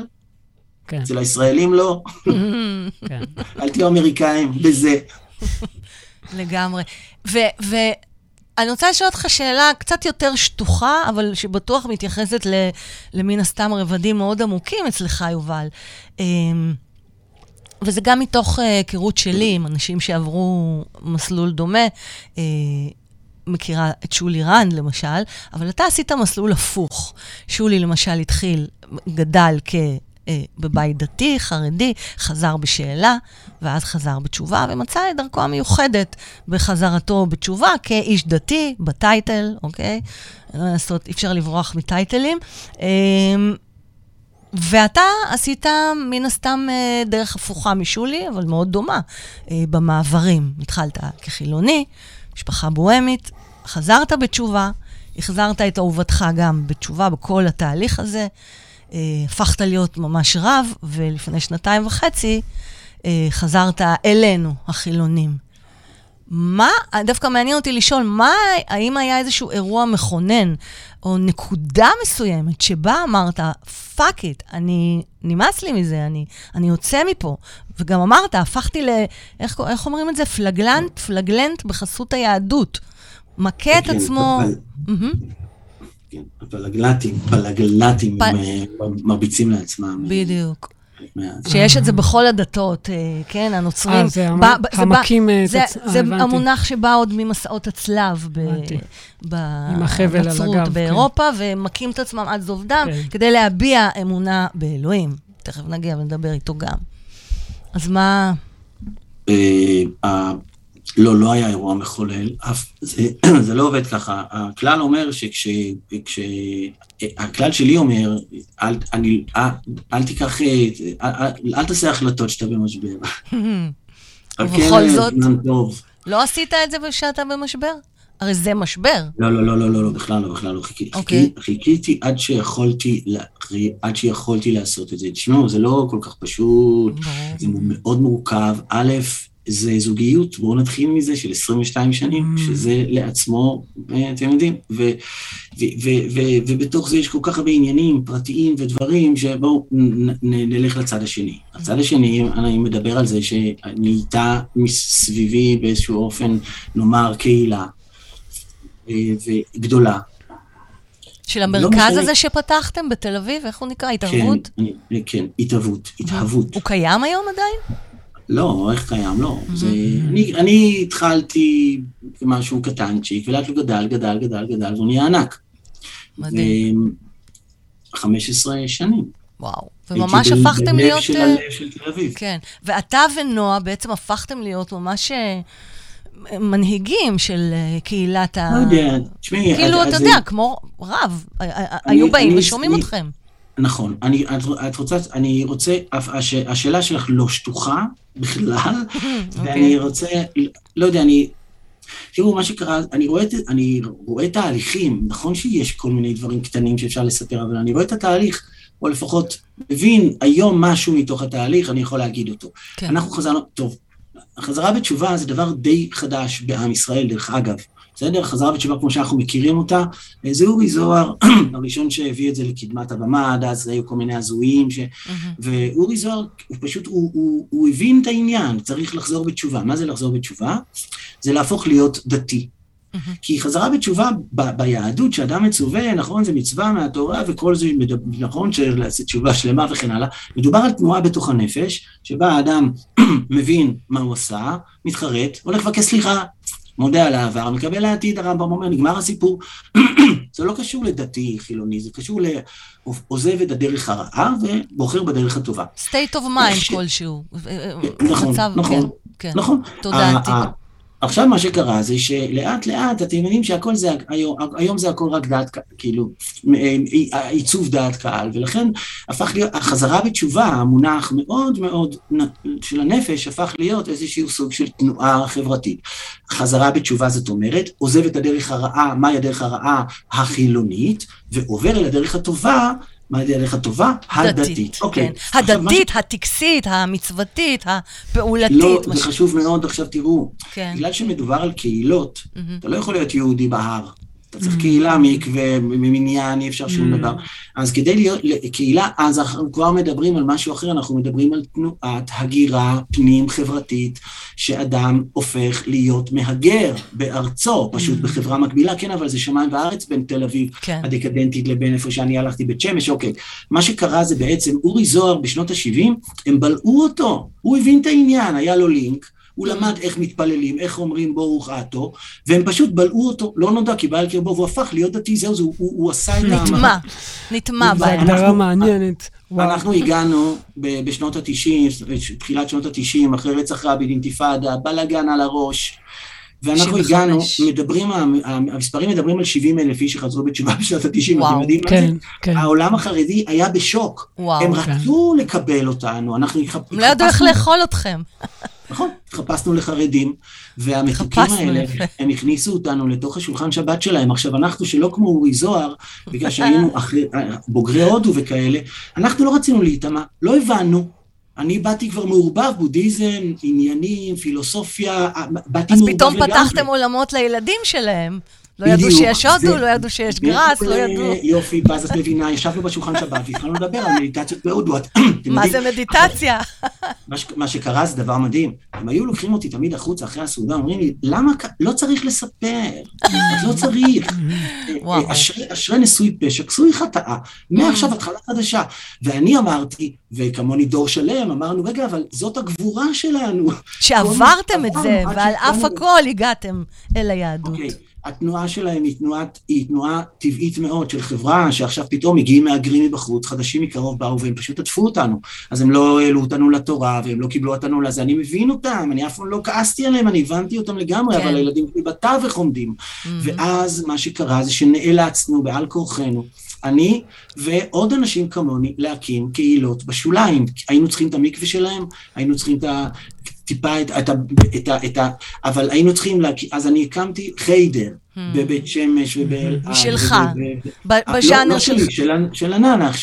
כן, אצל הישראלים לא. כן. אל תהיו אמריקאים בזה. לגמרי. ואני רוצה לשאול אותך שאלה קצת יותר שטוחה, אבל שבטוח מתייחסת ל- למן הסתם רבדים מאוד עמוקים אצלך, יובל. אמ, וזה גם מתוך אה, היכרות שלי עם אנשים שעברו מסלול דומה. אה, מכירה את שולי רנד, למשל, אבל אתה עשית מסלול הפוך. שולי, למשל, התחיל, גדל כ... אה, בבית דתי, חרדי, חזר בשאלה, ואז חזר בתשובה, ומצא את דרכו המיוחדת בחזרתו בתשובה כאיש דתי, בטייטל, אוקיי? מה לעשות, אי אפשר לברוח מטייטלים. אה, ואתה עשית מן הסתם אה, דרך הפוכה משולי, אבל מאוד דומה, אה, במעברים. התחלת כחילוני, משפחה בוהמית, חזרת בתשובה, החזרת את אהובתך גם בתשובה בכל התהליך הזה, אה, הפכת להיות ממש רב, ולפני שנתיים וחצי אה, חזרת אלינו, החילונים. מה, דווקא מעניין אותי לשאול, מה, האם היה איזשהו אירוע מכונן, או נקודה מסוימת שבה אמרת, fuck it, אני, נמאס לי מזה, אני, אני יוצא מפה. וגם אמרת, הפכתי ל... איך, איך אומרים את זה? פלגלנט, פלגלנט בחסות היהדות. מכה את עצמו... כן, פלגלטים, פלגלטים פ- אה, מרביצים לעצמם. אה, בדיוק. שיש את זה בכל הדתות, אה, כן, הנוצרים. אה, זה המכים את אה, זה. המונח שבא עוד ממסעות הצלב בנצרות כן. באירופה, והם מכים את עצמם עד זוב דם, כן. כדי להביע אמונה באלוהים. תכף נגיע ונדבר איתו גם. אז מה... אה, לא, לא היה אירוע מחולל, אף, זה, זה לא עובד ככה. הכלל אומר שכש... כש, הכלל שלי אומר, אל, אני, אל, אל תיקח, אה, אל, אל תעשה החלטות שאתה במשבר. ובכל זאת- זמן טוב. לא עשית את זה כשאתה במשבר? הרי זה משבר. לא, לא, לא, לא, לא, לא, בכלל לא, בכלל לא. חיכי- אוקיי. חיכי- חיכיתי עד שיכולתי, עד שיכולתי לעשות את זה. תשמעו, זה לא כל כך פשוט, ברור. זה מאוד מורכב. א', זה זוגיות, בואו נתחיל מזה, של 22 שנים, Mm. שזה לעצמו, אה, אתם יודעים, ו- ו- ו- ו- ובתוך זה יש כל כך הרבה עניינים פרטיים ודברים, שבואו נלך לצד השני. הצד השני, אני מדבר על זה שנהייתה מסביבי באיזשהו אופן, נאמר, קהילה אה, וגדולה. של המרכז לא. הזה שפתחתם בתל אביב, איך הוא נקרא? כן, התערבות? אני- כן, התהוות, התהוות. הוא קיים היום עדיין? לא, איך קיים? לא. זה, אני, אני התחלתי כמשהו קטנצ'יק, ולאט לאט הוא גדל, גדל, גדל, גדל, והוא נהיה ענק. מדהים. ו- 15 שנים. וואו. וממש הפכתם בלב להיות... של אה, הלב של תל אביב. כן. ואתה ונועה בעצם הפכתם להיות ממש אה, מנהיגים של אה, קהילת ה... לא יודע, תשמעי, כאילו, אתה יודע, כמו רב, היו באים ושומעים אתכם. נכון, אני, את, את רוצה, אני רוצה, הש, השאלה שלך לא שטוחה בכלל, אוקיי. ואני רוצה, לא יודע, אני, תראו, מה שקרה, אני רואה, אני רואה תהליכים, נכון שיש כל מיני דברים קטנים שאפשר לספר, אבל אני רואה את התהליך, או לפחות מבין היום משהו מתוך התהליך, אני יכול להגיד אותו. כן. אנחנו חזרנו, טוב, החזרה בתשובה זה דבר די חדש בעם ישראל, דרך אגב. בסדר? חזרה בתשובה כמו שאנחנו מכירים אותה, זה אורי זוהר, הראשון שהביא את זה לקדמת הבמה, עד אז היו כל מיני הזויים, ש... ואורי זוהר, הוא פשוט, הוא, הוא, הוא הבין את העניין, צריך לחזור בתשובה. מה זה לחזור בתשובה? זה להפוך להיות דתי. כי חזרה בתשובה ב- ביהדות, שאדם מצווה, נכון, זה מצווה מהתורה וכל זה, נכון, לעשות תשובה שלמה וכן הלאה, מדובר על תנועה בתוך הנפש, שבה האדם מבין מה הוא עשה, מתחרט, הולך לבקש סליחה, מודה על העבר, מקבל לעתיד, הרמב"ם אומר, נגמר הסיפור. זה לא קשור לדתי חילוני, זה קשור לעוזב את הדרך הרעה ובוחר בדרך הטובה. state of mind כלשהו. נכון, נכון, כן, נכון. תודעתי. עכשיו מה שקרה זה שלאט לאט אתם מבינים שהכל זה, היום, היום זה הכל רק דעת, כאילו, עיצוב דעת קהל, ולכן הפך להיות, החזרה בתשובה, המונח מאוד מאוד של הנפש, הפך להיות איזשהו סוג של תנועה חברתית. חזרה בתשובה זאת אומרת, עוזב את הדרך הרעה, מהי הדרך הרעה החילונית, ועובר אל הדרך הטובה, מה הדרך הטובה? הדתית. אוקיי. כן. הדתית, הטקסית, המצוותית, הפעולתית. לא, זה חשוב מאוד, עכשיו תראו. כן. בגלל שמדובר על קהילות, אתה לא יכול להיות יהודי בהר. אתה צריך קהילה, מקווה, ממניין, אי אפשר שום דבר. אז כדי להיות קהילה, אז אנחנו כבר מדברים על משהו אחר, אנחנו מדברים על תנועת הגירה פנים חברתית, שאדם הופך להיות מהגר בארצו, פשוט בחברה מקבילה, כן, אבל זה שמיים וארץ בין תל אביב כן. הדקדנטית לבין איפה שאני הלכתי בית שמש, אוקיי. מה שקרה זה בעצם, אורי זוהר בשנות ה-70, הם בלעו אותו, הוא הבין את העניין, היה לו לינק. הוא למד איך מתפללים, איך אומרים ברוך אתו, והם פשוט בלעו אותו, לא נודע כי בעל קרבו, והוא הפך להיות דתי, זהו, הוא, הוא, הוא עשה את ה... נטמע, נטמע זו הגדרה מעניינת. אנחנו הגענו בשנות ה-90, תחילת שנות ה-90, אחרי רצח רבין, אינתיפאדה, בלאגן על הראש. ואנחנו הגענו, מדברים, המספרים מדברים על 70 אלף איש שחזרו בתשובה בשנות ה-90, אתם יודעים כן, מה זה? כן. העולם החרדי היה בשוק. וואו, הם כן. רצו לקבל אותנו, אנחנו התחפשנו... לא ידעו איך לאכול אתכם. התחפשנו לחרדים, והמתוקים האלה, הם הכניסו אותנו לתוך השולחן שבת שלהם. עכשיו, אנחנו שלא כמו אורי זוהר, בגלל שהיינו אחרי, בוגרי הודו וכאלה, אנחנו לא רצינו להיטמע, לא הבנו. אני באתי כבר מעורבב, בודהיזם, עניינים, פילוסופיה, באתי מעורבב לגמרי. אז פתאום פתחתם עולמות לילדים שלהם. לא ידעו שיש הודו, לא ידעו שיש גראס, לא ידעו. יופי, ואז את מבינה, ישבנו בשולחן שבת והתחלנו לדבר על מדיטציות בהודו. מה זה מדיטציה? מה שקרה זה דבר מדהים. הם היו לוקחים אותי תמיד החוצה אחרי הסעודה, אומרים לי, למה, לא צריך לספר, את לא צריך. אשרי נשוי פשע, כסוי חטאה, מעכשיו התחלה חדשה. ואני אמרתי, וכמוני דור שלם, אמרנו, רגע, אבל זאת הגבורה שלנו. שעברתם את זה, ועל אף הכל הגעתם אל היהדות. התנועה שלהם היא, תנועת, היא תנועה טבעית מאוד של חברה שעכשיו פתאום מגיעים מהגרים מבחוץ, חדשים מקרוב באו והם פשוט עטפו אותנו. אז הם לא העלו אותנו לתורה והם לא קיבלו אותנו לזה, אני מבין אותם, אני אף פעם לא כעסתי עליהם, אני הבנתי אותם לגמרי, כן. אבל הילדים שלי בתווך עומדים. Mm-hmm. ואז מה שקרה זה שנאלצנו בעל כורחנו אני ועוד אנשים כמוני להקים קהילות בשוליים. היינו צריכים את המקווה שלהם, היינו צריכים את ה... טיפה את, את, את, את, את ה... אבל היינו צריכים להקים, אז אני הקמתי חיידר hmm. בבית שמש ובאל... שלך, בז'אנר לא, לא שלי, של הננח.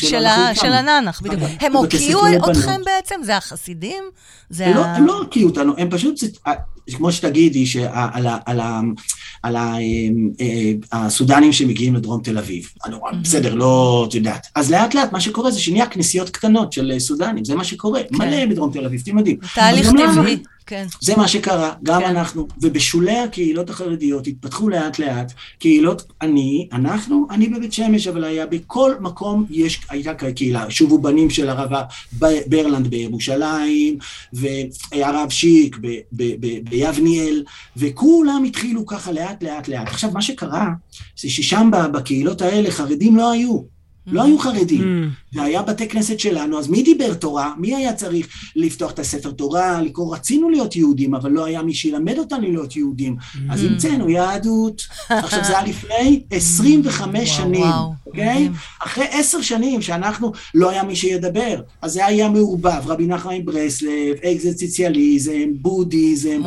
של הננח, בדיוק. הם הוקיעו אתכם בעצם? זה החסידים? לא, הם לא הוקיעו אותנו, הם פשוט, כמו שתגידי, שעל על אמ, אה, הסודנים שמגיעים לדרום תל אביב. בסדר, לא, את יודעת. אז לאט לאט מה שקורה זה שנהיה כנסיות קטנות של אה, סודנים, זה מה שקורה. כן. מלא בדרום תל אביב, אתם יודעים. תהליך טבעי. כן. זה מה שקרה, גם כן. אנחנו, ובשולי הקהילות החרדיות התפתחו לאט לאט קהילות, אני, אנחנו, אני בבית שמש, אבל היה בכל מקום יש, הייתה קהילה, שובו בנים של הרב ברלנד בירושלים, והרב שיק ביבניאל, וכולם התחילו ככה לאט לאט לאט. עכשיו, מה שקרה, זה ששם בקהילות האלה חרדים לא היו. לא היו חרדים. Mm. והיה בתי כנסת שלנו, אז מי דיבר תורה? מי היה צריך לפתוח את הספר תורה, לקרוא? רצינו להיות יהודים, אבל לא היה מי שילמד אותנו להיות יהודים. אז mm. המצאנו יהדות. עכשיו, זה היה לפני 25 שנים, אוקיי? אחרי עשר שנים שאנחנו, לא היה מי שידבר. אז זה היה מעורבב, רבי נחמן ברסלב, אקזיציאליזם, בודהיזם,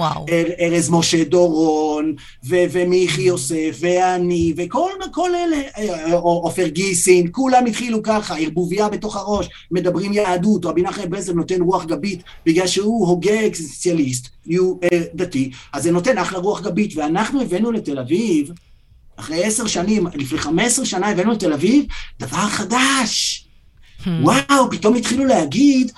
ארז משה דורון, ומיכי יוסף, ואני, וכל אלה, אה, עופר גיסין, כולם התחילו ככה, ערבוב ערבוביה בתוך הראש, מדברים יהדות, רבי נחמן ברסלב נותן רוח גבית בגלל שהוא הוגה uh, דתי, אז זה נותן אחלה רוח גבית, ואנחנו הבאנו לתל אביב, אחרי עשר שנים, לפני חמש עשרה שנה הבאנו לתל אביב, דבר חדש. Hmm. וואו, פתאום התחילו להגיד,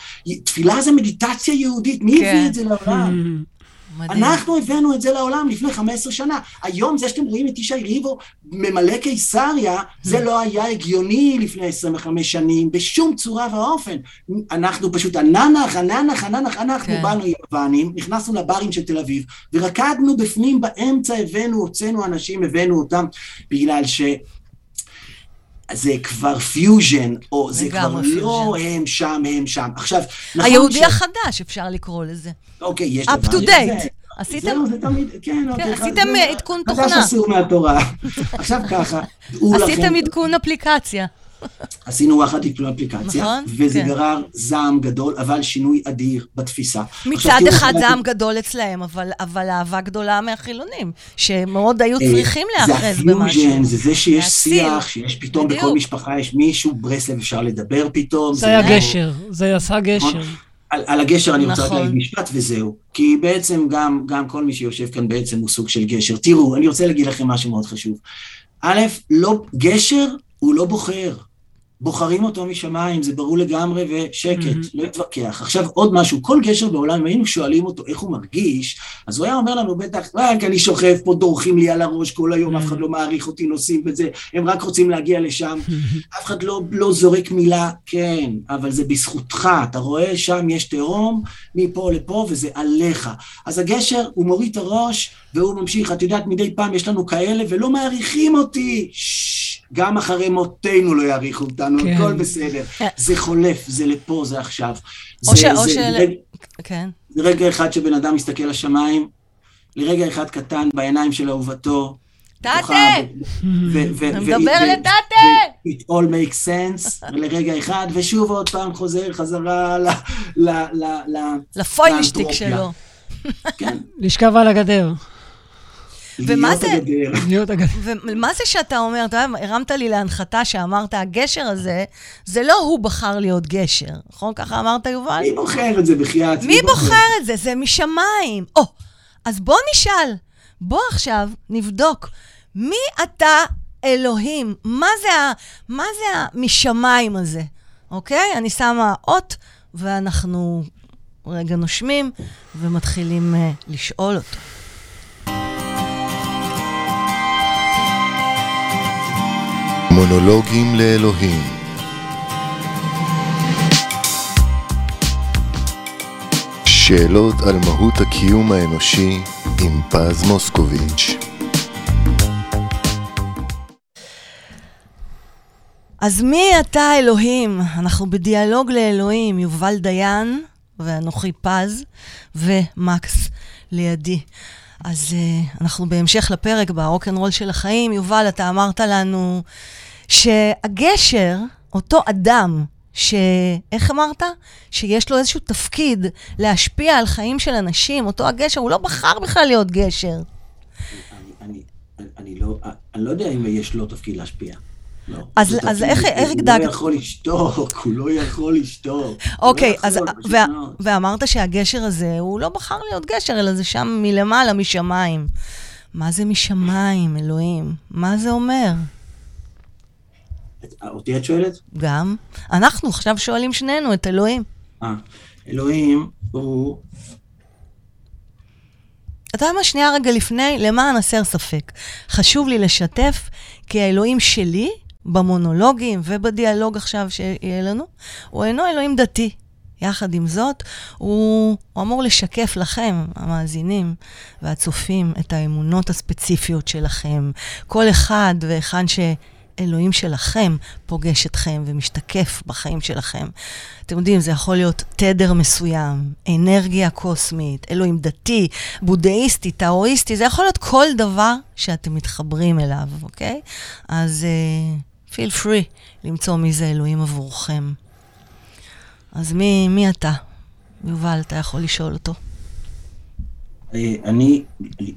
תפילה זה מדיטציה יהודית, מי כן. הביא את זה לעולם? Hmm. מדהים. אנחנו הבאנו את זה לעולם לפני 15 שנה. היום זה שאתם רואים את ישי ריבו ממלא קיסריה, זה לא היה הגיוני לפני 25 שנים, בשום צורה ואופן. אנחנו פשוט, הננח, הננח, הננח, אנחנו כן. באנו יוונים, נכנסנו לברים של תל אביב, ורקדנו בפנים, באמצע הבאנו, הוצאנו אנשים, הבאנו אותם, בגלל ש... זה כבר פיוז'ן, או זה כבר פיוז'ן. לא הם שם, הם שם. עכשיו, נכון היהודי ש... החדש, אפשר לקרוא לזה. אוקיי, יש דבר. up to date. עשיתם? זהו, זה תמיד, כן, אוקיי. עשיתם עדכון תוכנה. חדש אסור מהתורה. עכשיו ככה, עשיתם עדכון אפליקציה. עשינו יחד עם אפליקציה, נכון, וזה כן. גרר זעם גדול, אבל שינוי אדיר בתפיסה. מצד אחד זעם גדול אצלהם, אבל, אבל אהבה גדולה מהחילונים, שמאוד היו אה, צריכים להאחז במשהו. זה הפיוז'ן, זה זה שיש שיח, שיש פתאום בדיוק. בכל משפחה יש מישהו, ברסלב אפשר לדבר פתאום. זה היה לא... גשר, זה עשה גשר. נכון. על, על הגשר אני רוצה נכון. להגיד משפט וזהו. כי בעצם גם, גם כל מי שיושב כאן בעצם הוא סוג של גשר. תראו, אני רוצה להגיד לכם משהו מאוד חשוב. א', לא, גשר הוא לא בוחר. בוחרים אותו משמיים, זה ברור לגמרי, ושקט, mm-hmm. לא להתווכח. עכשיו עוד משהו, כל גשר בעולם, אם היינו שואלים אותו איך הוא מרגיש, אז הוא היה אומר לנו בטח, רק אני שוכב פה, דורכים לי על הראש כל היום, mm-hmm. אף אחד לא מעריך אותי, נוסעים בזה, הם רק רוצים להגיע לשם, mm-hmm. אף אחד לא, לא זורק מילה, כן, אבל זה בזכותך, אתה רואה, שם יש תהום, מפה לפה, וזה עליך. אז הגשר, הוא מוריד את הראש, והוא ממשיך, את יודעת, מדי פעם יש לנו כאלה, ולא מעריכים אותי. ששש. גם אחרי מותנו לא יעריכו אותנו, כן. הכל בסדר. כן. זה חולף, זה לפה, זה עכשיו. או ש... או של... רגע, כן. זה רגע אחד שבן אדם מסתכל לשמיים, לרגע אחד קטן בעיניים של אהובתו. אתה מדבר לטאטה! It all makes sense, לרגע אחד, ושוב עוד פעם חוזר חזרה ל... ל... ל... לפוילשטיק שלו. כן. לשכב על הגדר. ומה זה... להיות הגדר. ומה זה שאתה אומר, אתה יודע, הרמת לי להנחתה שאמרת, הגשר הזה, זה לא הוא בחר להיות גשר, נכון? ככה אמרת, יובל? מי בוחר את זה, בחייאת? מי בוחר את זה? זה משמיים. או, אז בוא נשאל, בוא עכשיו נבדוק, מי אתה אלוהים? מה זה, ה, מה זה המשמיים הזה, אוקיי? אני שמה אות, ואנחנו רגע נושמים ומתחילים uh, לשאול אותו. מונולוגים לאלוהים שאלות על מהות הקיום האנושי עם פז מוסקוביץ' אז מי אתה אלוהים? אנחנו בדיאלוג לאלוהים, יובל דיין ואנוכי פז ומקס לידי. אז uh, אנחנו בהמשך לפרק ברוקנרול של החיים. יובל, אתה אמרת לנו שהגשר, אותו אדם, ש... איך אמרת? שיש לו איזשהו תפקיד להשפיע על חיים של אנשים, אותו הגשר, הוא לא בחר בכלל להיות גשר. אני, אני, אני, אני, לא, אני לא יודע אם יש לו תפקיד להשפיע. לא. אז, אז איך, איך? הוא לא יכול לשתוק, הוא לא יכול לשתוק. אוקיי, לא אז, וה, ואמרת שהגשר הזה, הוא לא בחר להיות גשר, אלא זה שם מלמעלה, משמיים. מה זה משמיים, אלוהים? מה זה אומר? אותי את שואלת? גם. אנחנו עכשיו שואלים שנינו את אלוהים. אה, אלוהים הוא... אתה יודע מה, שנייה רגע לפני, למען הסר ספק. חשוב לי לשתף, כי האלוהים שלי במונולוגים ובדיאלוג עכשיו שיהיה לנו, הוא אינו אלוהים דתי. יחד עם זאת, הוא, הוא אמור לשקף לכם, המאזינים והצופים, את האמונות הספציפיות שלכם. כל אחד ואחד שאלוהים שלכם פוגש אתכם ומשתקף בחיים שלכם. אתם יודעים, זה יכול להיות תדר מסוים, אנרגיה קוסמית, אלוהים דתי, בודהיסטי, טאואיסטי, זה יכול להיות כל דבר שאתם מתחברים אליו, אוקיי? אז... Uh, feel free למצוא מי זה אלוהים עבורכם. אז מי, מי אתה? יובל, אתה יכול לשאול אותו. אה, אני,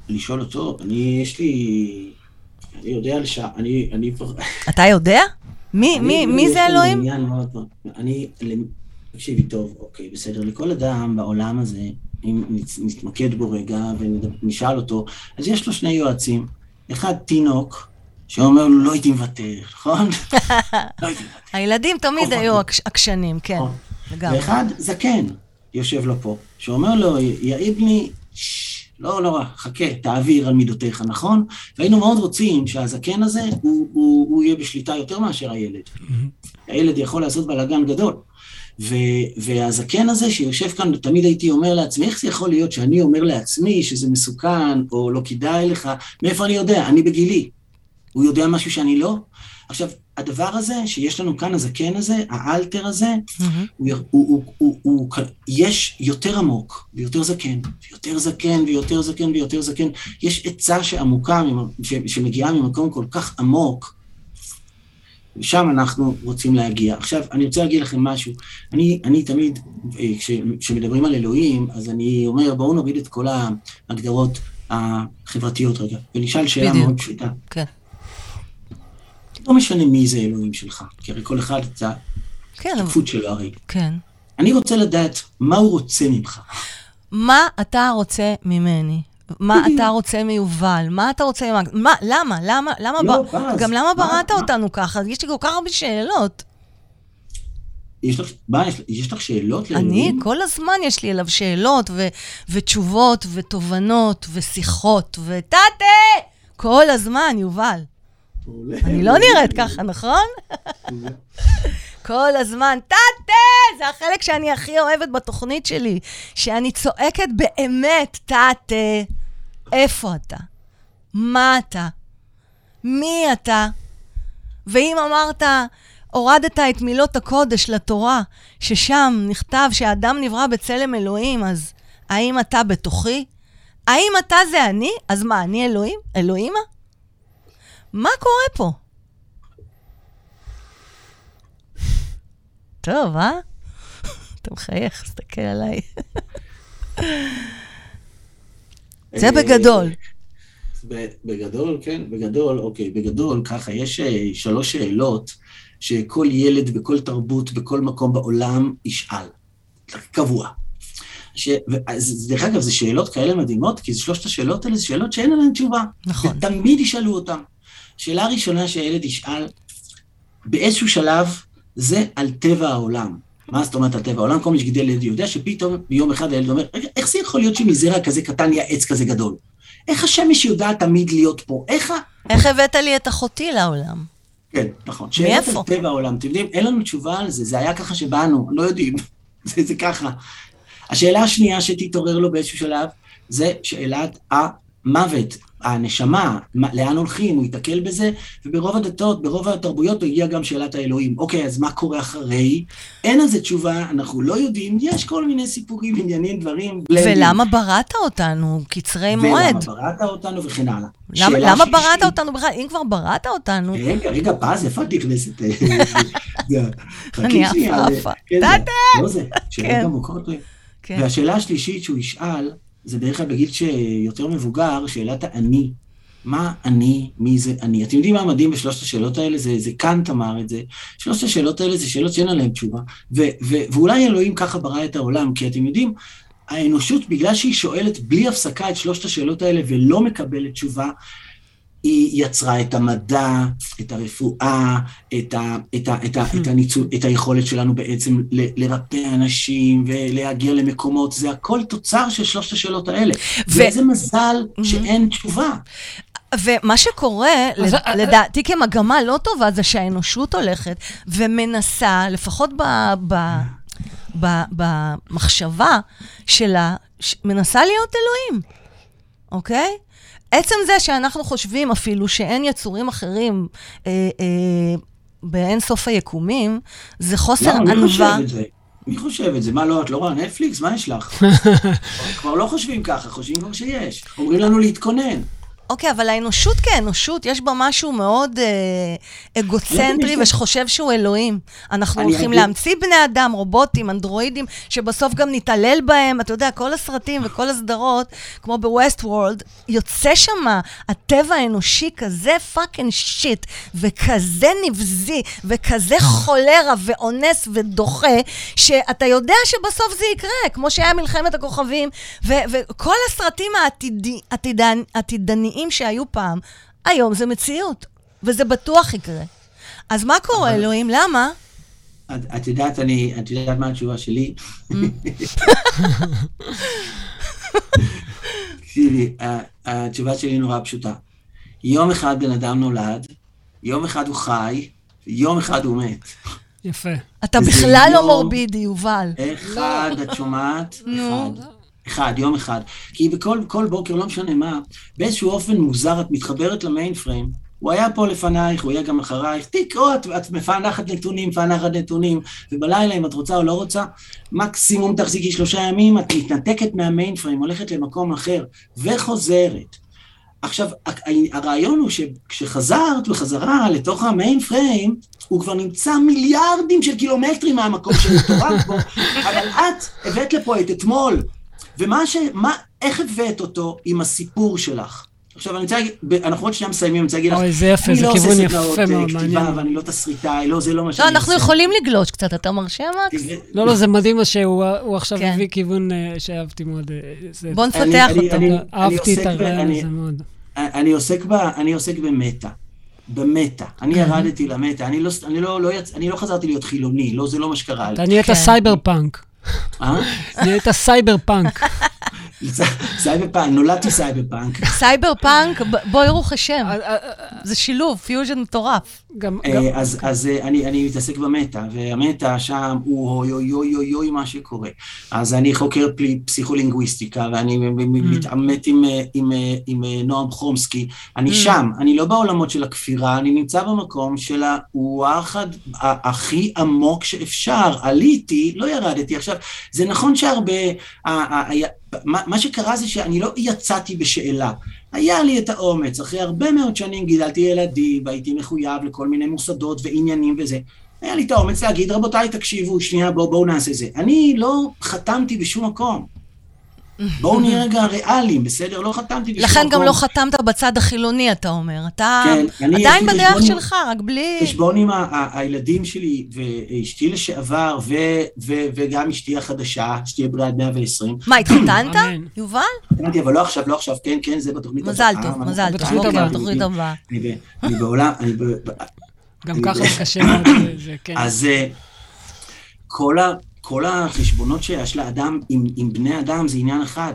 לשאול אותו, אני, יש לי, אני יודע לשעה, אני, אני... אתה יודע? מי, מי, מי זה אלוהים? אני, תקשיבי טוב, אוקיי, בסדר. לכל אדם בעולם הזה, אם נתמקד בו רגע ונשאל אותו, אז יש לו שני יועצים. אחד, תינוק, שאומר לו, לא הייתי מוותר, נכון? לא הייתי מוותר. הילדים תמיד נכון. היו עקש- עקשנים, כן. לגמרי. ואחד, זקן, יושב לו פה, שאומר לו, לי, "ששש, לא נורא, חכה, תעביר על מידותיך, נכון? והיינו מאוד רוצים שהזקן הזה, הוא, הוא, הוא יהיה בשליטה יותר מאשר הילד. הילד יכול לעשות בלאגן גדול. ו, והזקן הזה שיושב כאן, תמיד הייתי אומר לעצמי, איך זה יכול להיות שאני אומר לעצמי שזה מסוכן, או לא כדאי לך, מאיפה אני יודע? אני בגילי. הוא יודע משהו שאני לא? עכשיו, הדבר הזה שיש לנו כאן, הזקן הזה, האלתר הזה, מהמם. הוא, הוא, הוא, הוא, הוא, יש יותר עמוק, ויותר זקן, ויותר זקן, ויותר זקן, ויותר זקן. יש עצה שעמוקה, שמגיעה ממקום כל כך עמוק, ושם אנחנו רוצים להגיע. עכשיו, אני רוצה להגיד לכם משהו. אני, אני תמיד, אה, כש- כשמדברים על אלוהים, אז אני אומר, בואו נוריד את כל ההגדרות החברתיות רגע, ונשאל שאלה בדיוק. מאוד פשוטה. כן, לא משנה מי זה אלוהים שלך, כי הרי כל אחד זה כן, אבל- השותפות שלו הרי. כן. אני רוצה לדעת מה הוא רוצה ממך. מה אתה רוצה ממני? מה. אתה רוצה מיובל? מה אתה רוצה? מה, למה? למה? למה? לא, ב- פז, גם למה מה- בראת אותנו ככה? יש לי כל כך הרבה שאלות. יש לך, מה, יש, יש לך שאלות אני, לאלוהים? כל הזמן יש לי אליו שאלות ו- ותשובות ותובנות ושיחות וטאטה! כל הזמן, יובל. אני לא נראית ככה, נכון? כל הזמן, טאטה! זה החלק שאני הכי אוהבת בתוכנית שלי, שאני צועקת באמת, טאטה, איפה אתה? מה אתה? מי אתה? ואם אמרת, הורדת את מילות הקודש לתורה, ששם נכתב שהאדם נברא בצלם אלוהים, אז האם אתה בתוכי? האם אתה זה אני? אז מה, אני אלוהים? אלוהימה? מה קורה פה? טוב, אה? אתה מחייך, תסתכל עליי. זה בגדול. ב- בגדול, כן, בגדול, אוקיי, בגדול, ככה, יש אה, שלוש שאלות שכל ילד בכל תרבות, בכל מקום בעולם ישאל, קבוע. ש... אז, דרך אגב, זה שאלות כאלה מדהימות, כי שלושת השאלות האלה זה שאלות שאין עליהן תשובה. נכון. ותמיד ישאלו אותן. שאלה ראשונה שהילד ישאל, באיזשהו שלב, זה על טבע העולם. מה זאת אומרת על טבע העולם? כל מי שגידל ילד יודע שפתאום ביום אחד הילד אומר, רגע, איך זה יכול להיות שמזרע כזה קטן נהיה עץ כזה גדול? איך השמש יודעת תמיד להיות פה? איך ה... איך הבאת לי את אחותי לעולם? כן, נכון. מאיפה? על טבע העולם. אתם יודעים, אין לנו תשובה על זה, זה היה ככה שבאנו, לא יודעים. זה, זה ככה. השאלה השנייה שתתעורר לו באיזשהו שלב, זה שאלת המוות, הנשמה, מה- לאן הולכים, הוא ייתקל בזה, וברוב הדתות, ברוב התרבויות, הגיעה גם שאלת האלוהים. אוקיי, אז מה קורה אחרי? אין על זה תשובה, אנחנו לא יודעים, יש כל מיני סיפורים, עניינים, דברים. ולמה בראת אותנו? קצרי מועד. ולמה בראת אותנו וכן הלאה. למה, שאלה למה שלישית- בראת אותנו בכלל? אם כבר בראת אותנו, רגע, רגע, פז, איפה את נכנסת? אני עפה, עפה. כן, זה- טאטה! לא זה, שאלות כן. עמוקות. כן. והשאלה השלישית שהוא ישאל, זה בדרך כלל בגיל שיותר מבוגר, שאלת האני. מה אני, מי זה אני? אתם יודעים מה מדהים בשלושת השאלות האלה? זה, זה קאנט אמר את זה. שלושת השאלות האלה זה שאלות שאין עליהן תשובה. ו, ו, ואולי אלוהים ככה ברא את העולם, כי אתם יודעים, האנושות, בגלל שהיא שואלת בלי הפסקה את שלושת השאלות האלה ולא מקבלת תשובה, היא יצרה את המדע, את הרפואה, את, ה, את, ה, את, ה, את, הניצול, את היכולת שלנו בעצם ל- לרפא אנשים ולהגיע למקומות, זה הכל תוצר של שלושת השאלות האלה. ו- ואיזה מזל שאין תשובה. ומה שקורה, אז- לד- לדעתי כמגמה לא טובה, זה שהאנושות הולכת ומנסה, לפחות ב... ב... ב- במחשבה שלה, מנסה להיות אלוהים, אוקיי? עצם זה שאנחנו חושבים אפילו שאין יצורים אחרים אה, אה, באין סוף היקומים, זה חוסר למה? מי חושב ענווה. את זה? מי חושב את זה? מה, לא, את לא רואה נטפליקס? מה יש לך? כבר לא חושבים ככה, חושבים כבר שיש. אומרים לנו להתכונן. אוקיי, אבל האנושות כאנושות, יש בה משהו מאוד אה, אגוצנטרי ושחושב שהוא אלוהים. אנחנו הולכים אגיד- להמציא בני אדם, רובוטים, אנדרואידים, שבסוף גם נתעלל בהם. אתה יודע, כל הסרטים וכל הסדרות, כמו ב Westworld, יוצא שם הטבע האנושי כזה fucking shit, וכזה נבזי, וכזה חולרה ואונס ודוחה, שאתה יודע שבסוף זה יקרה, כמו שהיה מלחמת הכוכבים, וכל הסרטים העתידי- עתידניים שהיו פעם, היום זה מציאות, וזה בטוח יקרה. אז מה קורה, אלוהים? למה? את, את יודעת, אני, את יודעת מה התשובה שלי? תקשיבי, התשובה שלי נורא פשוטה. יום אחד בן אדם נולד, יום אחד הוא חי, יום אחד הוא מת. יפה. אתה בכלל לא מורבידי, יובל. אחד, את שומעת? נו. אחד. אחד, יום אחד. כי בכל כל בוקר, לא משנה מה, באיזשהו אופן מוזר את מתחברת למיין פריים. הוא היה פה לפנייך, הוא יהיה גם אחרייך, תקראו, את, את מפענחת נתונים, מפענחת נתונים, ובלילה, אם את רוצה או לא רוצה, מקסימום תחזיקי שלושה ימים, את מתנתקת מהמיין פריים, הולכת למקום אחר, וחוזרת. עכשיו, הרעיון הוא שכשחזרת בחזרה לתוך המיין פריים, הוא כבר נמצא מיליארדים של קילומטרים מהמקום שמטורף בו, אבל את הבאת לפה את אתמול, ומה ש... מה, איך הבאת אותו עם הסיפור שלך? עכשיו, אני רוצה להגיד, אנחנו עוד שנייה מסיימים, אני רוצה להגיד לך, אוי, זה יפה, אני זה לא עושה כיוון יפה אה, מאוד, כתיבה, מעניין. ואני לא תסריטאי, לא, זה לא מה לא, שאני אנחנו עושה. יכולים לגלוש קצת, אתה מרשה, מקס? לא, לא, זה מדהים מה שהוא הוא עכשיו כן. הביא כיוון אה, שאהבתי מאוד. אה, בוא אני- נפתח אני- אותו. אני- אהבתי את הרעיון אני- הזה מאוד. אני עוסק, ב, אני עוסק במטה. במטה. אני ירדתי למטה, אני לא, אני, לא, לא. אני לא חזרתי להיות חילוני, לא, זה לא מה שקרה לי. אתה נהיית כן. סייבר פאנק. אה? נהיית cyberpunk. cyberpunk, נולדתי cyberpunk. cyberpunk, ב- ברוך השם. אה, אה, זה שילוב, פיוז'ן מטורף. אה, אז, אה, אני, אני מתעסק ב meta, וה meta שם הוא אוי אוי אוי אוי אוי מה שקורה. אז אני חוקר פסיכולינגוויסטיקה, ואני מ- מתעמת עם, אה, עם, אה, עם אה, נועם חומסקי. אני שם, אני לא בעולמות של הכפירה, אני נמצא במקום של הוואחד הכי עמוק שאפשר. עליתי, לא ירדתי. עכשיו, זה נכון שהרבה... מה, מה שקרה זה שאני לא יצאתי בשאלה. היה לי את האומץ, אחרי הרבה מאוד שנים גידלתי ילדים, והייתי מחויב לכל מיני מוסדות ועניינים וזה. היה לי את האומץ להגיד, רבותיי, תקשיבו, שנייה, בואו בוא נעשה זה. אני לא חתמתי בשום מקום. בואו נהיה רגע ריאליים, בסדר? לא חתמתי בשום לכן. גם לא חתמת בצד החילוני, אתה אומר. אתה כן, עדיין בדרך שלך, רק בלי... חשבון עם הילדים שלי ואשתי לשעבר, וגם אשתי החדשה, שתהיה בריאה עד 120. מה, התחתנת. יובל? אמרתי, אבל לא עכשיו, לא עכשיו, כן, כן, זה בתוכנית מזל הבאה, טוב, אבל- מזל טוב. בתוכנית אוקיי, הבאה. בתוכנית הבאה. אני בעולם, אני ב... גם ככה זה קשה מאוד, זה- זה כן. אז אה, כל, ה, כל החשבונות שיש לאדם עם, עם בני אדם זה עניין אחד.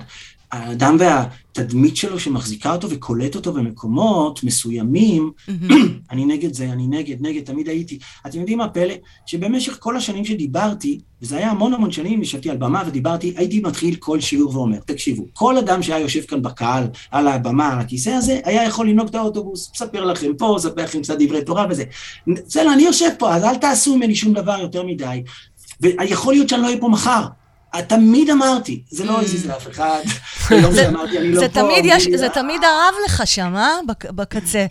האדם והתדמית שלו שמחזיקה אותו וקולט אותו במקומות מסוימים, אני נגד זה, אני נגד, נגד, תמיד הייתי. אתם יודעים מה הפלא? שבמשך כל השנים שדיברתי, וזה היה המון המון שנים, ישבתי על במה ודיברתי, הייתי מתחיל כל שיעור ואומר, תקשיבו, כל אדם שהיה יושב כאן בקהל, על הבמה, על הכיסא הזה, היה יכול לנהוג את האוטובוס, מספר לכם פה, מספר לכם קצת דברי תורה וזה. בסדר, אני יושב פה, אז אל תעשו ממני שום דבר יותר מדי. ויכול להיות שאני לא אהיה פה מחר. תמיד אמרתי, זה לא הזיז לאף אחד, היום שאמרתי, אני לא זה פה, תמיד אמרו יש, לי, זה "אה, תמיד הרב לך שם, אה? בק- בקצה.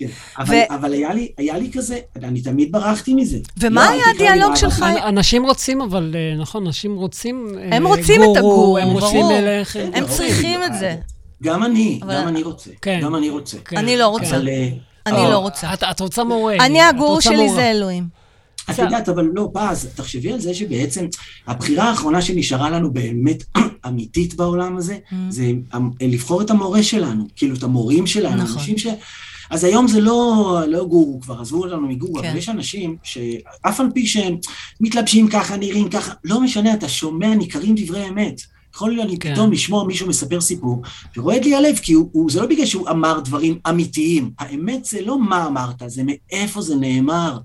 כן, אבל, היה, לי, היה לי כזה, אני תמיד ברחתי מזה. ומה לא, היה הדיאלוג שלך? אנשים רוצים, אבל אה, נכון, אנשים רוצים... אה, הם רוצים את הגורו, הם רוצים. ללכת. הם ברור, צריכים את זה. גם אני, גם אני רוצה. כן. גם אני רוצה. כן, אני לא רוצה. כן. אה, אני לא רוצה. את, רוצה מורה. אני, הגורו רוצה שלי. זה אלוהים. את יודעת, אבל לא, פז, תחשבי על זה שבעצם הבחירה האחרונה שנשארה לנו באמת אמיתית בעולם הזה, Mm. זה לבחור את המורה שלנו, כאילו את המורים שלנו, נכון. אנשים ש... אז היום זה לא, לא גורו, כבר עזבו אותנו מגורו, כן. אבל יש אנשים שאף על פי שהם מתלבשים ככה, נראים ככה, לא משנה, אתה שומע, ניכרים דברי אמת. יכול להיות לי כן. פתאום לשמוע מישהו מספר סיפור, ורועד לי הלב, כי הוא, הוא, זה לא בגלל שהוא אמר דברים אמיתיים. האמת זה לא מה אמרת, זה מאיפה זה נאמר.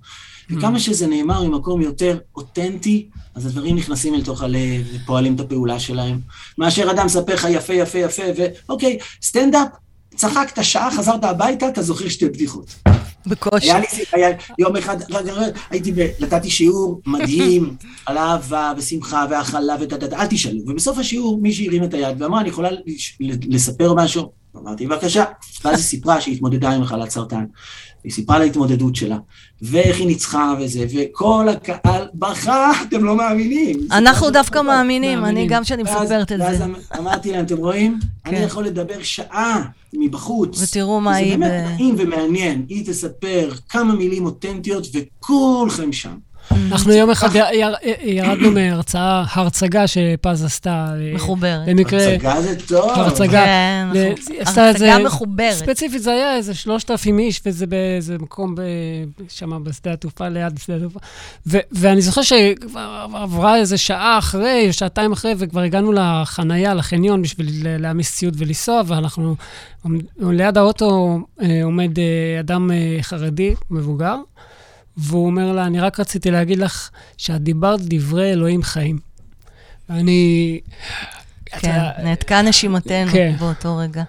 וכמה שזה נאמר ממקום יותר אותנטי, אז הדברים נכנסים אל תוך הלב ופועלים את הפעולה שלהם. מאשר אדם מספר לך יפה, יפה, יפה, ואוקיי, סטנדאפ, צחקת שעה, חזרת הביתה, אתה זוכר שתי בדיחות. בקושי. היה לי, היה, יום אחד, רגע, רגע, הייתי, ב, נתתי שיעור מדהים על אהבה ושמחה והכלה ודדד, אל תשאלו. ובסוף השיעור מישהי הרים את היד ואמרה, אני יכולה לספר משהו? אמרתי, בבקשה. ואז היא סיפרה שהיא התמודדה עם מחלת סרטן. היא סיפרה על ההתמודדות שלה, ואיך היא ניצחה וזה, וכל הקהל בכה, אתם לא מאמינים. אנחנו דווקא מאמינים, אני מאמינים. גם כשאני ואז- מספרת את ואז זה. אמ- אמרתי להם, אתם רואים? אני כן. יכול לדבר שעה מבחוץ. ותראו מה היא זה ב... באמת נעים ומעניין. היא תספר כמה מילים אותנטיות, וכולכם שם. אנחנו יום אחד יר- יר- ירדנו מהרצאה, הרצגה שפז עשתה. אה, מחוברת. במקרה, הצגה זה טוב. הרצגה. כן, זה- הצגה מחוברת. ספציפית זה היה איזה 3,000 איש, וזה באיזה מקום שם בשדה התעופה, ליד שדה התעופה. ואני זוכר שכבר עברה איזה שעה אחרי, שעתיים אחרי, וכבר הגענו לחנייה, לחניון, בשביל להעמיס ציוד ולנסוע, ואנחנו, ליד האוטו אה, עומד אה, אדם חרדי, מבוגר, והוא אומר לה, אני רק רציתי להגיד לך שאת דיברת דברי אלוהים חיים. ואני... כן, נעתקה נשימתנו כן. באותו רגע.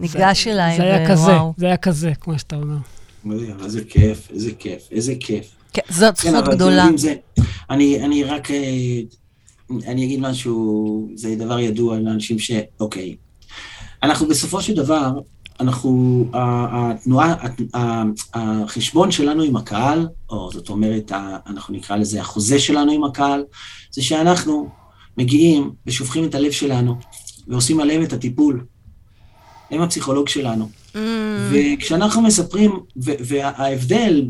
ניגש אליי, זה היה כזה. זה היה כזה, כמו שאתה אומר. איזה כיף, איזה כיף, איזה כיף. כן, זאת כן, זכות גדולה. זה, אני, אני רק, אה, אני אגיד משהו, זה דבר ידוע לאנשים ש... אוקיי. אנחנו בסופו של דבר, אנחנו, התנועה, החשבון שלנו עם הקהל, או זאת אומרת, אנחנו נקרא לזה החוזה שלנו עם הקהל, זה שאנחנו מגיעים ושופכים את הלב שלנו, ועושים עליהם את הטיפול. הם הפסיכולוג שלנו. Mm, וכשאנחנו מספרים, וההבדל,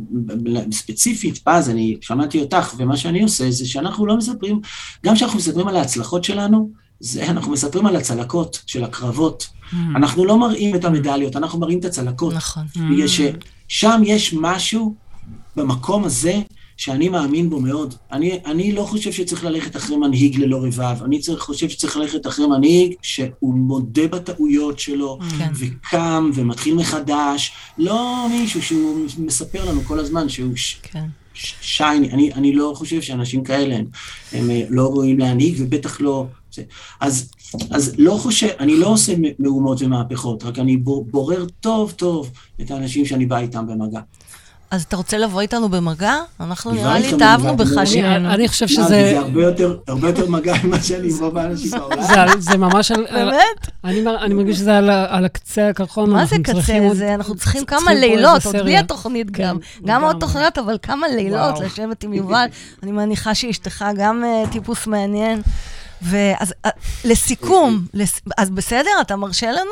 ספציפית, פז, אני שמעתי אותך, ומה שאני עושה זה שאנחנו לא מספרים, גם כשאנחנו מספרים על ההצלחות שלנו, זה אנחנו מספרים על הצלקות של הקרבות. mm, אנחנו לא מראים את המדליות, אנחנו מראים את הצלקות. נכון. בגלל ששם יש משהו במקום הזה שאני מאמין בו מאוד. אני, אני לא חושב שצריך ללכת אחרי מנהיג ללא רבב, אני צריך, חושב שצריך ללכת אחרי מנהיג שהוא מודה בטעויות שלו, כן. וקם ומתחיל מחדש, לא מישהו שהוא מספר לנו כל הזמן שהוא כן. שייני, אני, אני לא חושב שאנשים כאלה הם, הם אה, לא ראויים להנהיג ובטח לא... זה. אז, אז לא חושב, אני לא עושה מהומות ומהפכות, רק אני בור- בורר טוב טוב את האנשים שאני בא איתם במגע. אז אתה רוצה לבוא איתנו במגע? אנחנו נראה לי התאהבנו במגע, בך אני- שנינו. אני חושב מה, שזה... זה הרבה יותר, מגע ממה שאני עם רוב האנשים בעולם. זה, ממש באמת? אני, מר- אני מרגיש שזה על, הקצה הקרחון. מה זה קצה? אנחנו צריכים כמה לילות, עוד בלי. התוכנית כן, גם. גם עוד. תוכניות, אבל כמה לילות. לשבת עם יובל. אני מניחה שאשתך גם אה, טיפוס מעניין. ואז אה, לסיכום, לס- אז בסדר, אתה מרשה לנו?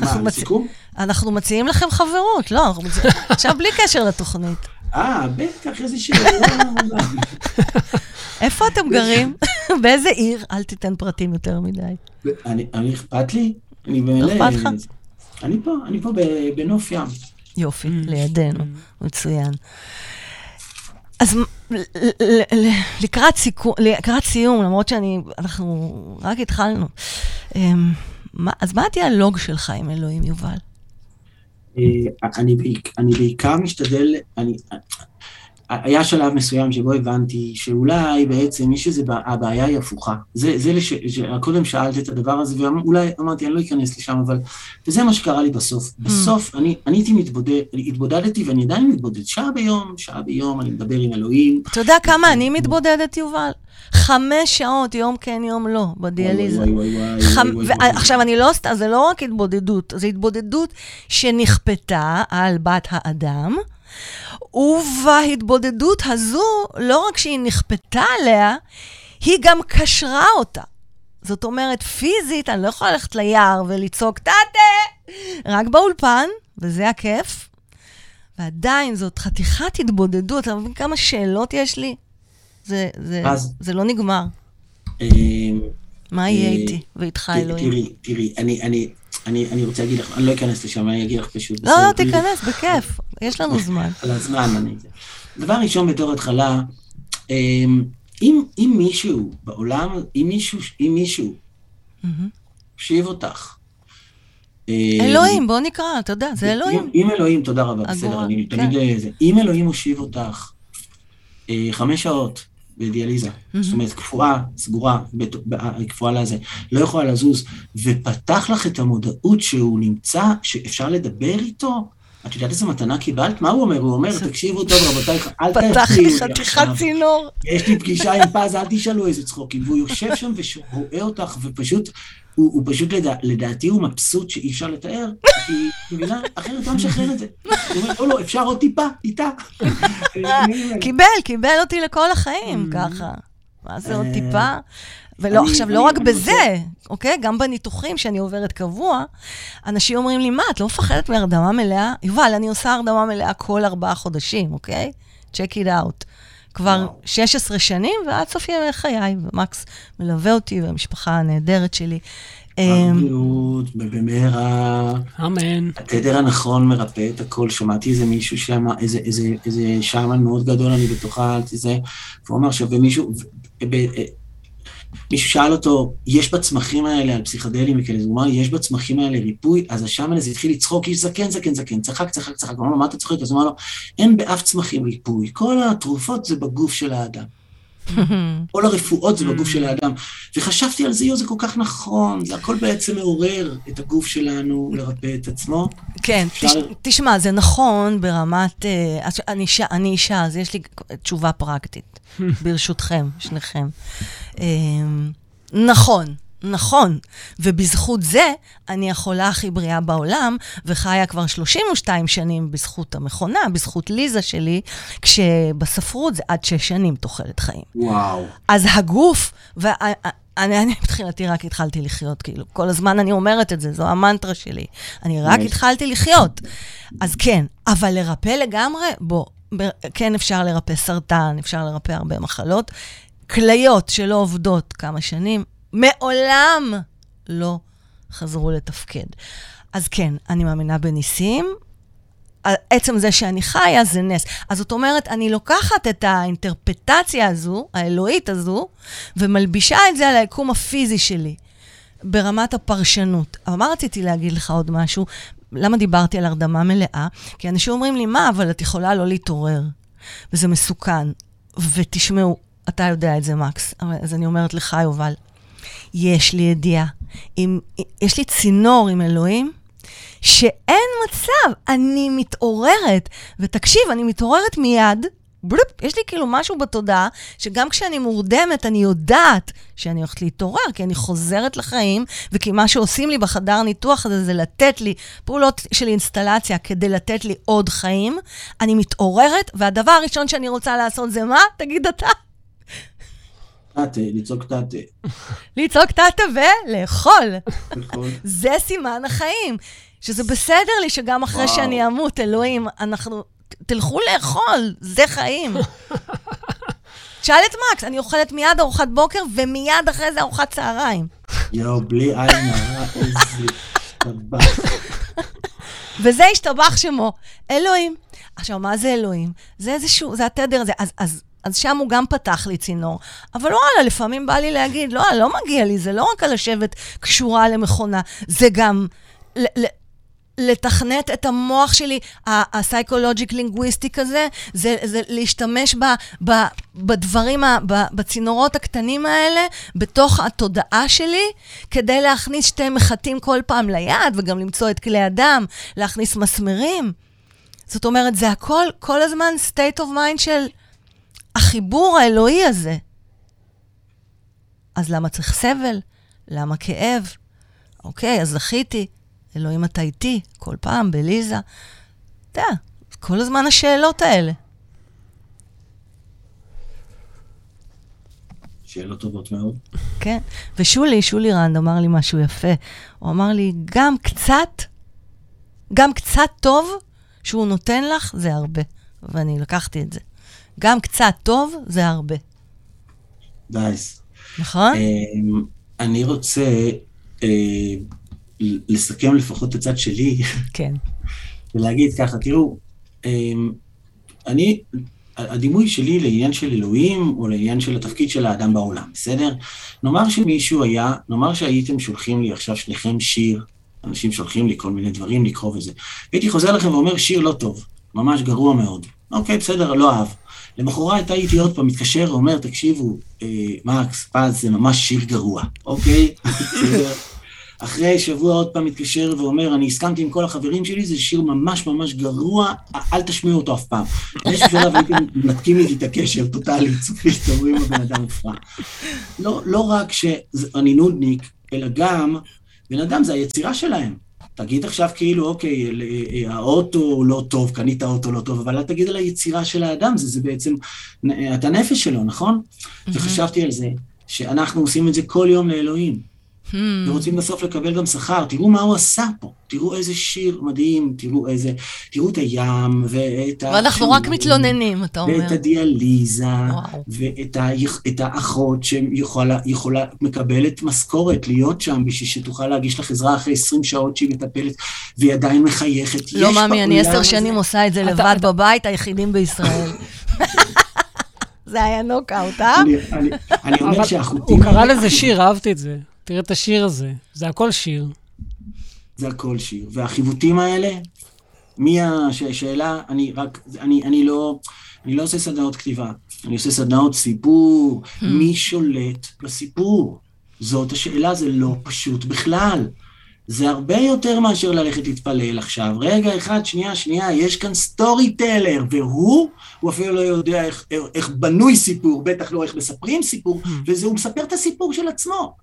מה, לסיכום? אנחנו מציעים לכם חברות, לא, אנחנו מציעים... עכשיו בלי קשר לתוכנית. אה, בטח, איזה שאלה. איפה אתם גרים? באיזה עיר? אל תיתן פרטים יותר מדי. אני, אני אכפת לי? אני במילא... אכפת לך? אני פה, אני פה ב- בנוף ים. יופי, לידינו, מצוין. אז לקראת סיכום, לקראת סיום, למרות שאני, אנחנו רק התחלנו, אמ, מה- אז מה הדיאלוג שלך עם אלוהים, יובל? אה, אני, בעיק- אני בעיקר משתדל, אני, היה שלב מסוים שבו הבנתי שאולי בעצם יש איזה, בע- הבעיה היא הפוכה. זה, זה לש, ש, קודם שאלת את הדבר הזה, ואולי אמרתי, אני לא אכנס לשם, אבל, וזה מה שקרה לי בסוף. בסוף אני, אני הייתי מתבודד, התבודדתי ואני עדיין מתבודד, שעה ביום, שעה ביום, אני מדבר עם אלוהים. אתה יודע כמה אני מתבודדת, יובל? חמש שעות, יום כן, יום לא, בדיאליזה. ועכשיו, אני לא סתם, זה לא רק התבודדות, זו התבודדות שנכפתה על בת האדם, ובהתבודדות הזו, לא רק שהיא נכפתה עליה, היא גם קשרה אותה. זאת אומרת, פיזית, אני לא יכולה ללכת ליער ולצעוק, טאטה! רק באולפן, וזה הכיף. ועדיין, זאת חתיכת התבודדות. אתה מבין כמה שאלות יש לי? זה, זה, אז- זה לא נגמר. אה, מה יהיה אה, איתי ואיתך, אלוהים? תראי, תראי, אני, אני, אני, אני רוצה להגיד לך, אני לא אכנס לשם, אני אגיד לך פשוט. לא, לא, תיכנס, בכיף. יש לנו זמן. על הזמן, אני... דבר ראשון בתור התחלה, אמ, אם, אם מישהו בעולם, אם מישהו, אם מישהו. הקשיב אותך. אמ, אלוהים, בוא נקרא, אתה יודע, זה אלוהים. אם, אלוהים, תודה רבה, בסדר, אני כן. תמיד... אה, זה. אם אלוהים הושיב אותך אה, חמש שעות בדיאליזה, זאת אומרת, קפואה, סגורה, אה, קפואה לזה, לא יכולה לזוז, ופתח לך את המודעות שהוא נמצא, שאפשר לדבר איתו, את יודעת איזה מתנה קיבלת? מה הוא אומר? הוא אומר, תקשיבו טוב, רבותיי, אל פתח לי חתיכת. צינור. יש לי פגישה עם פז, אל תשאלו איזה צחוקים. והוא יושב שם ורואה אותך, ופשוט, הוא, הוא פשוט, לדע, לדעתי, הוא מבסוט שאי אפשר לתאר, כי, מבינה? אחרת לא משחרר את זה. הוא אומר, לא, לא, אפשר עוד טיפה, איתה. קיבל, קיבל אותי לכל החיים, ככה. מה זה עוד אה, טיפה? ולא, אני- עכשיו, אני- לא רק אני בזה, רוצה- אוקיי? גם בניתוחים שאני עוברת קבוע, אנשים אומרים לי, מה, את לא מפחדת מהרדמה מלאה? יובל, אני עושה הרדמה מלאה כל ארבעה חודשים, אוקיי? check it out. כבר וואו. 16 שנים, ועד סוף ימי חיי, ומקס מלווה אותי, והמשפחה הנהדרת שלי. אמ, בריאות, במהרה. אמן. התדר הנכון מרפא את הכל. שמעתי איזה מישהו שם, איזה, איזה, איזה שיימן מאוד גדול, אני בטוחה, תזה, והוא אמר עכשיו, ומישהו, ו- ב- אה, מישהו שאל אותו, יש בצמחים האלה, על פסיכדלים וכאלה, הוא אמר, יש בצמחים האלה ריפוי, אז השיימן הזה התחיל לצחוק, איש זקן, זקן, זקן, צחק, צחק, צחק, אמר לו, מה אתה צוחק? אז הוא אמר לו, אין באף צמחים ריפוי, כל התרופות זה בגוף של האדם. כל הרפואות זה בגוף של האדם. וחשבתי על זה, יו, זה כל כך נכון, זה הכל בעצם מעורר את הגוף שלנו לרפא את עצמו. כן, אפשר- תש, תשמע, זה נכון ברמת... אה, אני אישה, אני אישה, אז יש לי תשובה פרקטית, ברשותכם, שניכם. אה, נכון, נכון. ובזכות זה, אני החולה הכי בריאה בעולם, וחיה כבר 32 שנים בזכות המכונה, בזכות ליזה שלי, כשבספרות זה עד 6 שנים תוחלת חיים. וואו. אז הגוף, ואני אני מבחינתי רק התחלתי לחיות, כאילו, כל הזמן אני אומרת את זה, זו המנטרה שלי. אני רק. התחלתי לחיות. אז כן, אבל לרפא לגמרי, בוא, ב- כן אפשר לרפא סרטן, אפשר לרפא הרבה מחלות. כליות שלא עובדות כמה שנים, מעולם לא חזרו לתפקד. אז כן, אני מאמינה בניסים. עצם זה שאני חיה זה נס. אז זאת אומרת, אני לוקחת את האינטרפטציה הזו, האלוהית הזו, ומלבישה את זה על היקום הפיזי שלי, ברמת הפרשנות. אבל מה רציתי להגיד לך עוד משהו? למה דיברתי על הרדמה מלאה? כי אנשים אומרים לי, מה, אבל את יכולה לא להתעורר. וזה מסוכן. ותשמעו, אתה יודע את זה, מקס, אז אני אומרת לך, יובל, יש לי ידיעה. אם, יש לי צינור עם אלוהים, שאין מצב, אני מתעוררת. ותקשיב, אני מתעוררת מיד, בלופ, יש לי כאילו משהו בתודעה, שגם כשאני מורדמת, אני יודעת שאני הולכת להתעורר, כי אני חוזרת לחיים, וכי מה שעושים לי בחדר ניתוח הזה זה לתת לי פעולות של אינסטלציה כדי לתת לי עוד חיים. אני מתעוררת, והדבר הראשון שאני רוצה לעשות זה מה? תגיד אתה. תתה, לצעוק תתה. לצעוק טאטה ולאכול. זה סימן החיים. שזה בסדר לי שגם אחרי וואו. שאני אמות, אלוהים, אנחנו... תלכו לאכול, זה חיים. תשאל את מקס, אני אוכלת מיד ארוחת בוקר, ומיד אחרי זה ארוחת צהריים. יואו, בלי עין הרע, איזה טבח. וזה ישתבח שמו, אלוהים. עכשיו, מה זה אלוהים? זה איזשהו, זה התדר הזה. אז, אז, אז שם הוא גם פתח לי צינור. אבל וואלה, לפעמים בא לי להגיד, לא, לא מגיע לי, זה לא רק על לשבת קשורה למכונה, זה גם לתכנת את המוח שלי, ה psychologic linguistic הזה, זה, זה להשתמש ב, ב, בדברים, ה, ב, בצינורות הקטנים האלה, בתוך התודעה שלי, כדי להכניס שתי מחטים כל פעם ליד, וגם למצוא את כלי הדם, להכניס מסמרים. זאת אומרת, זה הכל, כל הזמן state of mind של החיבור האלוהי הזה. אז למה צריך סבל? למה כאב? אוקיי, אז זכיתי. אלוהים, אתה איתי, כל פעם, בליזה. אתה יודע, כל הזמן השאלות האלה. שאלות טובות מאוד. כן. ושולי, שולי רנד אמר לי משהו יפה. הוא אמר לי, גם קצת, גם קצת טוב שהוא נותן לך, זה הרבה. ואני לקחתי את זה. גם קצת טוב, זה הרבה. דייס. נכון? אמ, אני רוצה אה, לסכם לפחות את הצד שלי, כן. ולהגיד ככה, תראו, אמ, אני, הדימוי שלי לעניין של אלוהים, או לעניין של התפקיד של האדם בעולם, בסדר? נאמר שמישהו היה, נאמר שהייתם שולחים לי עכשיו שניכם שיר, אנשים שולחים לי כל מיני דברים לקרוא וזה, הייתי חוזר לכם ואומר, שיר לא טוב, ממש גרוע מאוד. אוקיי, בסדר, לא אהב. למחרת הייתי עוד פעם מתקשר ואומר, תקשיבו, אה, מקס, פז, זה ממש שיר גרוע, אוקיי? אחרי שבוע עוד פעם מתקשר ואומר, אני הסכמתי עם כל החברים שלי, זה שיר ממש ממש גרוע, אל תשמיעו אותו אף פעם. באיזשהו שלב הייתם מנתקים איתי את הקשר טוטאלית, סופית, אומרים הבן אדם מופרע. לא, לא רק שאני נודניק, אלא גם, בן אדם זה היצירה שלהם. תגיד עכשיו כאילו, אוקיי, אה, האוטו לא טוב, קנית אוטו לא טוב, אבל אל תגיד על היצירה של האדם, זה, זה בעצם, את הנפש שלו, נכון? Mm-hmm. וחשבתי על זה, שאנחנו עושים את זה כל יום לאלוהים. Hmm. ורוצים בסוף לקבל גם שכר. תראו מה הוא עשה פה, תראו איזה שיר מדהים, תראו איזה, תראו את הים ואת ה... ואנחנו רק מתלוננים, אתה אומר. ואת הדיאליזה, וואו. ואת ה, את האחות שיכולה, מקבלת משכורת להיות שם בשביל שתוכל להגיש לך עזרה אחרי 20 שעות שהיא מטפלת, והיא עדיין מחייכת. לא מאמי, אני עשר שנים עושה את זה לבד בבית, היחידים בישראל. זה היה נוקאוט, אה? אני אומר שהחוטים... הוא קרא לזה שיר, אהבתי את זה. תראה את השיר הזה, זה הכל שיר. זה הכל שיר. והחיווטים האלה, מי השאלה, אני רק, אני, אני לא, אני לא עושה סדנאות כתיבה, אני עושה סדנאות סיפור, hmm. מי שולט בסיפור? זאת השאלה, זה לא פשוט בכלל. זה הרבה יותר מאשר ללכת להתפלל עכשיו. רגע, אחד, שנייה, שנייה, יש כאן סטורי טלר, והוא, הוא אפילו לא יודע איך, איך בנוי סיפור, בטח לא איך מספרים סיפור, hmm. וזה, הוא מספר את הסיפור של עצמו.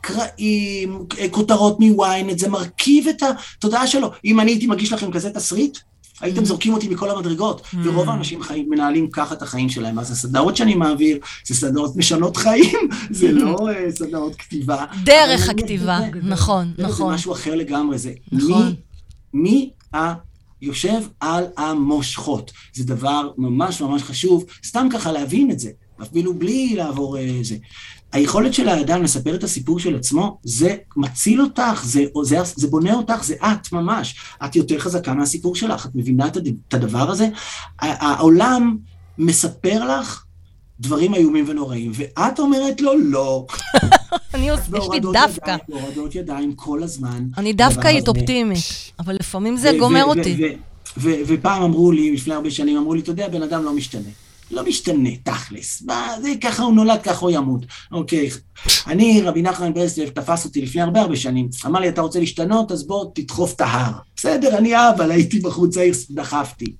קרעים, כותרות מוויינט, זה מרכיב את התודעה שלו. אם אני הייתי מגיש לכם כזה תסריט, הייתם mm. זורקים אותי מכל המדרגות, mm. ורוב האנשים חיים, מנהלים ככה את החיים שלהם. אז הסדנאות שאני מעביר, זה סדנאות משנות חיים, זה לא uh, סדנאות כתיבה. דרך הכתיבה, נכון, נכון. זה משהו אחר לגמרי, זה נכון. מי, מי היושב על המושכות. זה דבר ממש ממש חשוב, סתם ככה להבין את זה, אפילו בלי לעבור. אה, היכולת של האדם לספר את הסיפור של עצמו, זה מציל אותך, זה, זה, זה בונה אותך, זה את ממש. את יותר חזקה מהסיפור שלך, את מבינה את הדבר הזה? העולם מספר לך דברים איומים ונוראים, ואת אומרת לו לא. אני יש לי דווקא. בהורדות ידיים כל הזמן. אני דווקא היית אופטימית, אבל לפעמים זה גומר אותי. ופעם אמרו לי, לפני הרבה שנים, אמרו לי, אתה יודע, בן אדם לא משתנה. לא משתנה, תכלס. מה, זה ככה הוא נולד, ככה הוא ימות. אוקיי. אני, רבי נחמן ברסלב, תפס אותי לפני הרבה הרבה שנים. אמר לי, אתה רוצה להשתנות? אז בוא תדחוף את ההר. בסדר, אני אבל הייתי בחוץ העיר, דחפתי.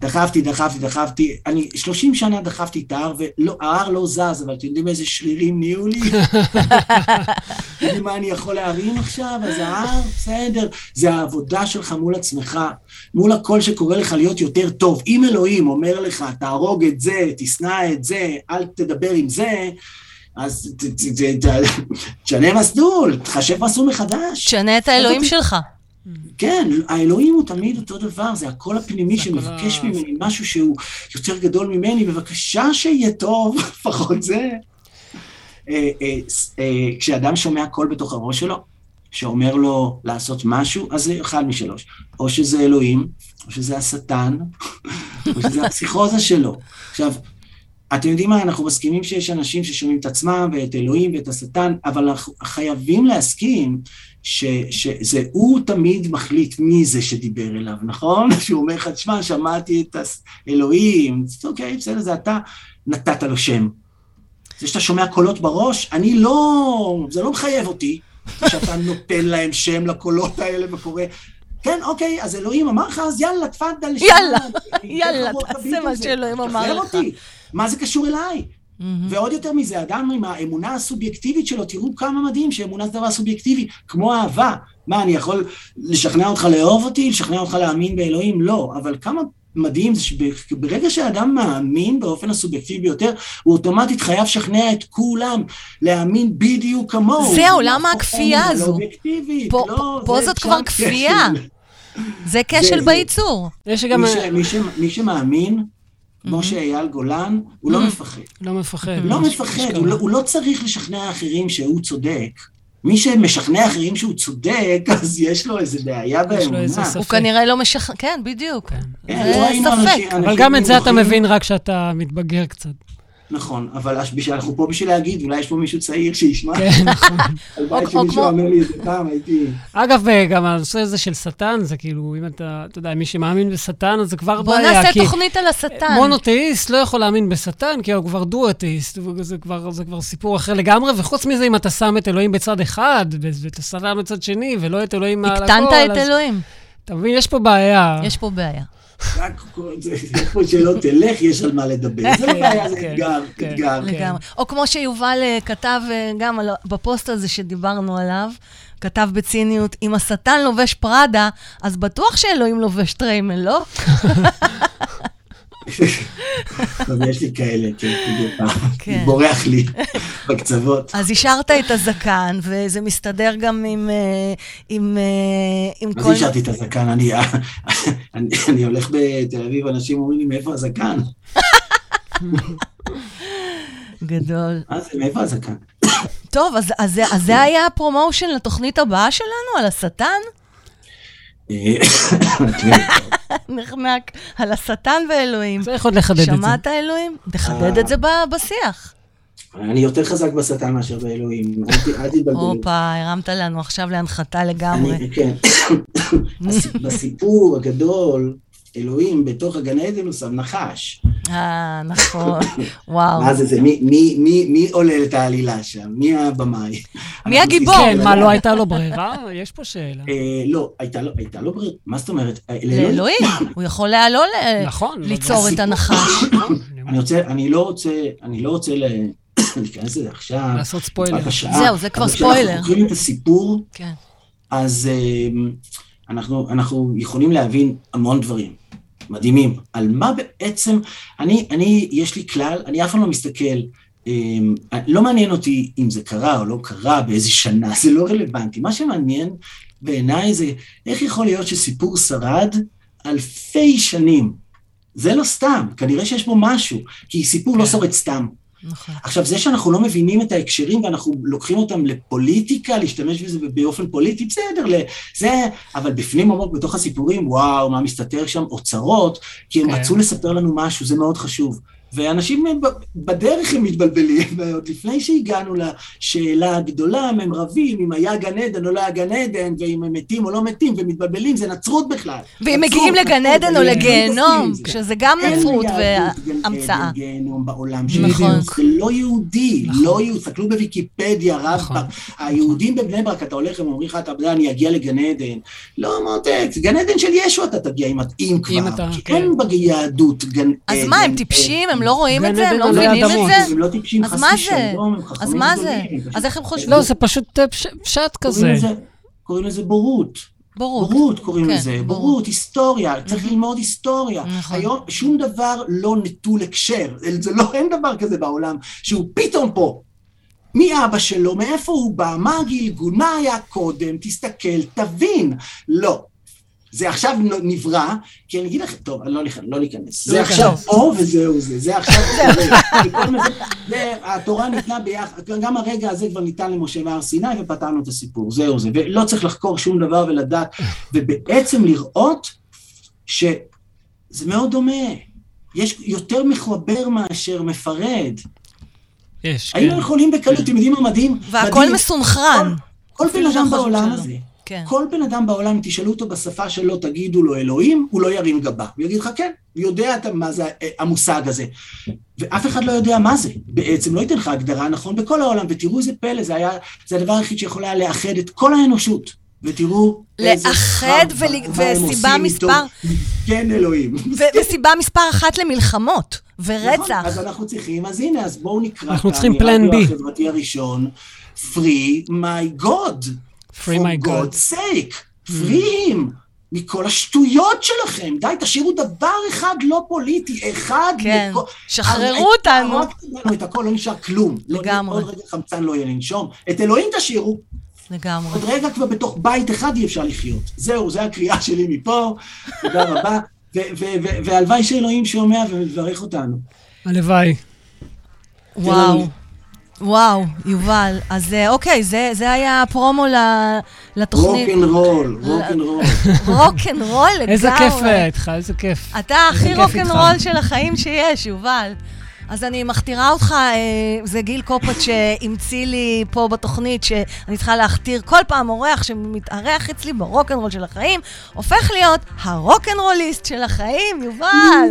דחפתי, דחפתי, דחפתי, אני 30 שנה דחפתי את ההר, וההר לא זז, אבל אתם יודעים איזה שרירים נהיו לי? יודעים מה אני יכול להרים עכשיו? אז ההר, בסדר, זה העבודה שלך מול עצמך, מול הכל שקורה לך להיות יותר טוב. אם אלוהים אומר לך, תהרוג את זה, תשנא את זה, אל תדבר עם זה, אז תשנה מסלול, תחשב מסלול מחדש. תשנה את האלוהים שלך. כן, האלוהים הוא תמיד אותו דבר, זה הקול הפנימי שמבקש ממני משהו שהוא יותר גדול ממני, בבקשה שיהיה טוב, לפחות זה. אה, אה, אה, כשאדם שומע קול בתוך הראש שלו, שאומר לו לעשות משהו, אז זה אחד משלוש. או שזה אלוהים, או שזה השטן, או שזה הפסיכוזה שלו. עכשיו, אתם יודעים מה, אנחנו מסכימים שיש אנשים ששומעים את עצמם ואת אלוהים ואת השטן, אבל אנחנו חייבים להסכים שזה הוא תמיד מחליט מי זה שדיבר אליו, נכון? שהוא אומר לך, תשמע, שמעתי את האלוהים, אוקיי, בסדר, זה אתה נתת לו שם. זה שאתה שומע קולות בראש, אני לא, זה לא מחייב אותי, שאתה נותן להם שם לקולות האלה וקורא, כן, אוקיי, אז אלוהים אמר לך, אז יאללה, תפאדל. יאללה, יאללה, תעשה מה שאלוהים אמר לך. מה זה קשור אליי? Mm-hmm. ועוד יותר מזה, אדם עם האמונה הסובייקטיבית שלו, תראו כמה מדהים שאמונה זה דבר סובייקטיבי, כמו אהבה. מה, אני יכול לשכנע אותך לאהוב אותי, לשכנע אותך להאמין באלוהים? לא, אבל כמה מדהים זה שברגע שאדם מאמין באופן הסובייקטיבי ביותר, הוא אוטומטית חייב לשכנע את כולם להאמין בדיוק כמוהו. זה העולם הכפייה הזו. פה, לא, פה זאת כבר כפייה. זה כשל בייצור. מי שמאמין, כמו שאייל גולן, הוא לא מפחד. לא מפחד. לא מפחד, לא- הוא לא צריך לשכנע אחרים שהוא צודק. מי שמשכנע אחרים שהוא צודק, אז יש לו איזה בעיה באמונה. הוא כנראה לא משכנע, כן, בדיוק. כן, זה ספק. אבל גם את זה אתה מבין רק כשאתה מתבגר קצת. נכון, אבל אנחנו פה בשביל להגיד, אולי יש פה מישהו צעיר שישמע. כן, נכון. הלוואי שמישהו אומר לי את זה פעם, הייתי... אגב, גם הנושא הזה של שטן, זה כאילו, אם אתה, אתה יודע, מי שמאמין בשטן, אז זה כבר בעיה. בוא נעשה תוכנית על השטן. מונותאיסט לא יכול להאמין בשטן, כי הוא כבר דו-אתאיסט, זה כבר, סיפור אחר לגמרי, וחוץ מזה, אם אתה שם את אלוהים בצד אחד, ואת השטן בצד שני, ולא את אלוהים מעל הכל, הקטנת את אלוהים. אתה מבין, יש פה בעיה. יש פה בעיה. רק איפה שלא תלך, יש על מה לדבר. זה לא בעיה, זה כן, אתגר, כן. אתגר. לגמרי. או כמו שיובל אה, כתב אה, גם בפוסט הזה שדיברנו עליו, כתב בציניות, אם השטן לובש פראדה, אז בטוח שאלוהים לובש שטריימל, לא? אז יש לי כאלה, כן. כן. בורח לי בקצוות. אז השארת את הזקן, וזה מסתדר גם עם, אה, עם, אה, עם אז כל... השארתי את הזקן, אני, אני, אני הולך בתל אביב, אנשים אומרים לי, מאיפה הזקן? גדול. מה זה, מאיפה הזקן? טוב, אז, אז, זה- אז זה היה הפרומושן לתוכנית הבאה שלנו, על השטן? אה, נחמק, על השטן ואלוהים. צריך עוד לחדד את זה. שמעת אלוהים? תחדד את זה בשיח. אני יותר חזק בשטן מאשר באלוהים, אל תתבלבלו. הופה, הרמת לנו עכשיו להנחתה לגמרי. כן. בסיפור הגדול, אלוהים בתוך הגן עדן הוא שם נחש. אה, נכון. וואו. מה זה זה? מי- מי- מי מי עולל את העלילה שם? מי הבמאי? מי הגיבור? כן, מה. לא הייתה לו ברירה? יש פה שאלה. אה, לא, הייתה לו, הייתה לו ברירה, מה זאת אומרת? אה, לאלוהים. הוא יכול היה לא נכון. לא- ליצור את הנחש. נכון, אני רוצה, אני לא רוצה, אני לא רוצה ל- להיכנס לזה עכשיו. לעשות ספוילר. זהו, זה כבר אבל ספוילר. כשאנחנו חוקרים את הסיפור, כן. אז אה, אנחנו, אנחנו יכולים להבין המון דברים מדהימים. על מה בעצם, אני, אני, יש לי כלל, אני אף פעם לא מסתכל, אה, לא מעניין אותי אם זה קרה או לא קרה, באיזה שנה, זה לא רלוונטי. מה שמעניין בעיניי זה איך יכול להיות שסיפור שרד אלפי שנים. זה לא סתם, כנראה שיש בו משהו, כי סיפור לא כן. שורד סתם. נכון. עכשיו, זה שאנחנו לא מבינים את ההקשרים ואנחנו לוקחים אותם לפוליטיקה, להשתמש בזה באופן פוליטי, בסדר, זה, אבל בפנים עמוק בתוך הסיפורים, וואו, מה מסתתר שם, אוצרות, כי הם כן. רצו לספר לנו משהו, זה מאוד חשוב. ואנשים בדרך הם מתבלבלים, עוד לפני שהגענו לשאלה הגדולה, הם רבים, אם היה גן עדן או לא היה גן עדן, ואם הם מתים או לא מתים, ומתבלבלים, זה נצרות בכלל. ואם מגיעים לגן עדן או לגיהנום, מסכים עם זה. כשזה גם אין נצרות והמצאה. עדן, גיהנום בעולם נכון. שלנו. זה לא יהודי, נכון. לא יהודי. תסתכלו בוויקיפדיה, רב נכון. fuck. היהודים בבני ברק, אתה הולך, הם אומרים לך, אתה יודע, אני אגיע לגן עדן. לא, מותק, גן עדן של ישו אתה תגיע, אם אם כבר. אתה- כי כן. אין ביהדות גן עדן. אז מה, הם טיפשים? הם לא רואים את זה? הם לא מבינים את. זה? הם לא טיפשים, אז חס מה זה? ושלום, הם אז מה זה? אז איך הם חושבים? לא, זה פשוט פש- פשט כזה. קוראים לזה- בורות. בורות. בורות קוראים כן, לזה, בורות. בורות, היסטוריה, צריך ללמוד היסטוריה. נכון. היום שום דבר לא נטול הקשר, זה לא, אין דבר כזה בעולם שהוא פתאום פה. מי אבא שלו, מאיפה הוא בא, מה הגלגול, מה היה קודם, תסתכל, תבין. לא. זה עכשיו נברא, כי אני אגיד לכם, טוב, אני לא, לא ניכנס. זה לא עכשיו ניכנס. פה וזהו זה, זה עכשיו זה- זה, התורה ניתנה ביחד, גם הרגע הזה כבר ניתן למשה מהר סיני ופתרנו את הסיפור, זהו זה, ולא צריך לחקור שום דבר ולדעת, ובעצם לראות שזה מאוד דומה. יש יותר מחבר מאשר מפרד. יש, כן. היינו יכולים בקלות, אתם יודעים מה מדהים? והכל. מסונכרן. כל בן אדם שהחושך בעולם. הזה, כן. כל בן אדם בעולם, תשאלו אותו בשפה שלו, תגידו לו אלוהים, הוא לא ירים גבה. הוא יגיד לך, כן, הוא יודע את- מה זה אה, המושג הזה. ואף אחד לא יודע מה זה. בעצם לא ייתן לך הגדרה נכון בכל העולם, ותראו איזה פלא, זה היה, זה הדבר היחיד שיכול היה לאחד את כל האנושות. ותראו איזה לאחד ול- וסיבה מספר- איתו. כן, אלוהים. ו- וסיבה מספר אחת למלחמות נכון, ורצח. אז אנחנו צריכים, אז הנה, אז בואו נקרא אנחנו צריכים plan B. החברתי הראשון, Free my God. Free my For God. God's sake. Free him. מכל השטויות שלכם. די, תשאירו דבר אחד לא פוליטי, אחד כן, לכל- שחררו אז- אותנו. לנו את הכל, לא נשאר כלום. לא- לגמרי. עוד רגע חמצן לא יהיה לנשום. את אלוהים תשאירו, לגמרי. עוד רגע כבר בתוך בית אחד אי אפשר לחיות. זהו, זו הקריאה שלי מפה, תודה רבה. והלוואי שאלוהים שומע ומברך אותנו. הלוואי. וואו. וואו, יובל. אז אה, אוקיי, זה זה היה הפרומו ל- לתוכנית. rock and roll, rock and roll. רוקנרול לגמרי. איזה כיף אה, איתך, איזה כיף. אתה הכי רוקנרול. של החיים שיש, יובל. אז אני מכתירה אותך, אה, זה גיל קופט שהמציא לי פה בתוכנית, שאני צריכה להכתיר כל פעם אורח שמתארח אצלי ברוקנרול של החיים, הופך להיות הרוקנרוליסט של החיים, יובל.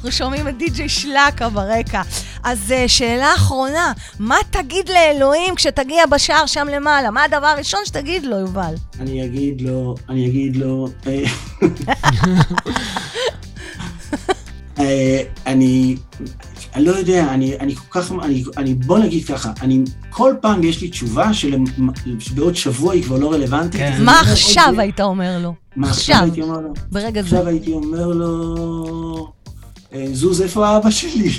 אנחנו שומעים את די.ג'יי שלקה ברקע. אז אה, שאלה אחרונה, מה תגיד לאלוהים כשתגיע בשער שם למעלה? מה הדבר הראשון שתגיד לו, יובל? אני אגיד לו, אני אגיד לו... אה, אה, אני, אני לא יודע, אני, אני כל כך, אני, אני, בוא נגיד ככה, אני, כל פעם יש לי תשובה של, שבעוד שבוע היא כבר לא רלוונטית. כן. מה עכשיו היית אומר לו? מה עכשיו, עכשיו הייתי אומר לו? ברגע זה. עכשיו הייתי אומר לו, זוז, איפה האבא שלי?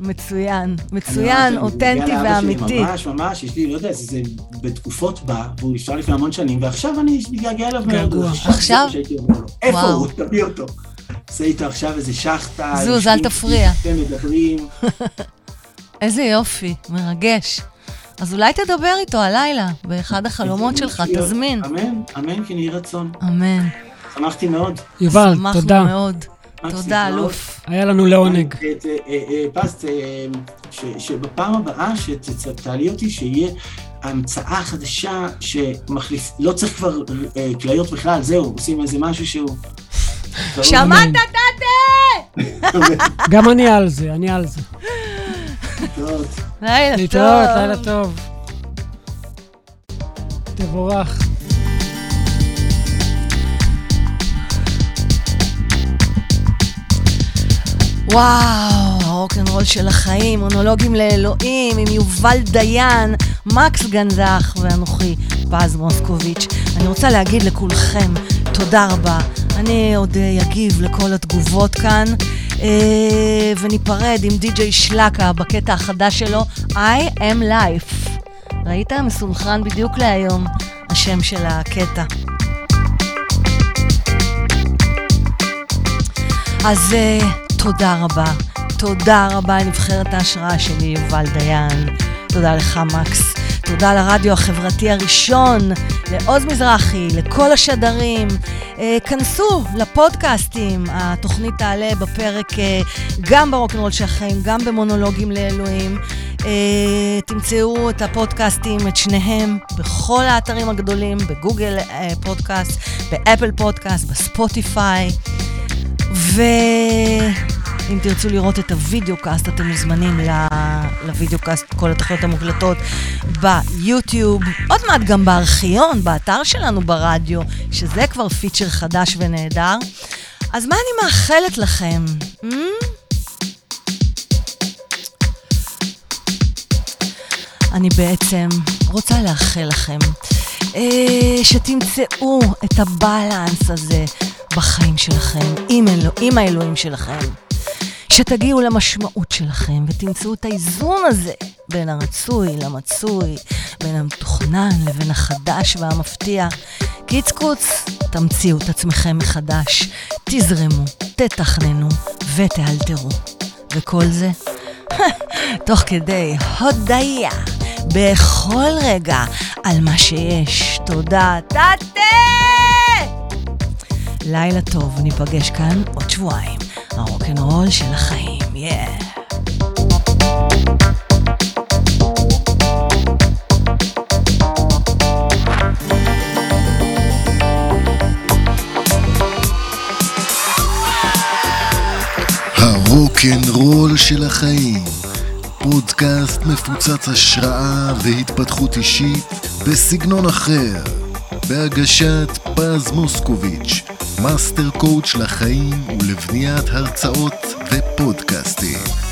מצוין, אני מצוין, אותנטי ואמיתי. ממש, ממש, יש לי, לא יודע, זה, זה בתקופות בא, והוא נפטר לפני המון שנים, ועכשיו אני מתגעגע אליו מאוד. עכשיו? איפה. הוא? תביא אותו. עושה איתו עכשיו איזה שחטה. זוז, אל תפריע. אתם מדברים. איזה יופי, מרגש. אז אולי תדבר איתו הלילה, באחד החלומות שלך, תזמין. אמן, אמן, כן יהי רצון. אמן. שמחתי מאוד. יובל, שמחנו תודה. מאוד. תודה. אלוף. היה לנו לעונג. אה, אה, אה, ש- שבפעם הבאה שתעלי אותי, שיהיה המצאה חדשה שמחליף, לא צריך כבר כליות בכלל, זהו, עושים איזה משהו שהוא... שמעת. דאטה? גם אני על זה, אני על זה. לילה טוב. להתראות, לילה טוב. תבורך. וואו, הרוקנרול של החיים, מונולוגים לאלוהים, עם יובל דיין, מקס גנזך ואנוכי, פז מוסקוביץ'. אני רוצה להגיד לכולכם תודה רבה. אני עוד אה, אגיב לכל התגובות כאן, אה, וניפרד עם די.ג'יי שלקה בקטע החדש שלו, I am life. ראית? מסונכרן בדיוק להיום, השם של הקטע. אז uh, תודה רבה. תודה רבה לנבחרת ההשראה שלי, יובל דיין. תודה לך, מקס. תודה לרדיו החברתי הראשון, לעוז מזרחי, לכל השדרים. Uh, כנסו לפודקאסטים, התוכנית תעלה בפרק uh, גם ברוקנרול של החיים, גם במונולוגים לאלוהים. Uh, תמצאו את הפודקאסטים, את שניהם, בכל האתרים הגדולים, בגוגל uh, פודקאסט, ב Apple Podcast, בספוטיפיי. ואם תרצו לראות את ה video cast, אתם מוזמנים ל- ל video cast, כל התוכניות המוקלטות ביוטיוב, עוד מעט גם בארכיון, באתר שלנו ברדיו, שזה כבר פיצ'ר חדש ונהדר. אז מה אני מאחלת לכם? Hmm? אני בעצם רוצה לאחל לכם אה, שתמצאו את הבלנס הזה בחיים שלכם, עם, אלו, עם האלוהים שלכם. שתגיעו למשמעות שלכם ותמצאו את האיזון הזה בין הרצוי למצוי, בין המתוכנן לבין החדש והמפתיע. קיץ קוץ, תמציאו את עצמכם מחדש, תזרמו, תתכננו ותאלתרו. וכל זה תוך כדי הודיה בכל רגע על מה שיש. תודה, תתה! לילה טוב, ניפגש כאן עוד שבועיים. הרוקנרול של החיים, יאה. Yeah. הרוקנרול של החיים, פודקאסט מפוצץ השראה והתפתחות אישית בסגנון אחר, בהגשת פז מוסקוביץ', master coach לחיים ולבניית הרצאות ופודקאסטים.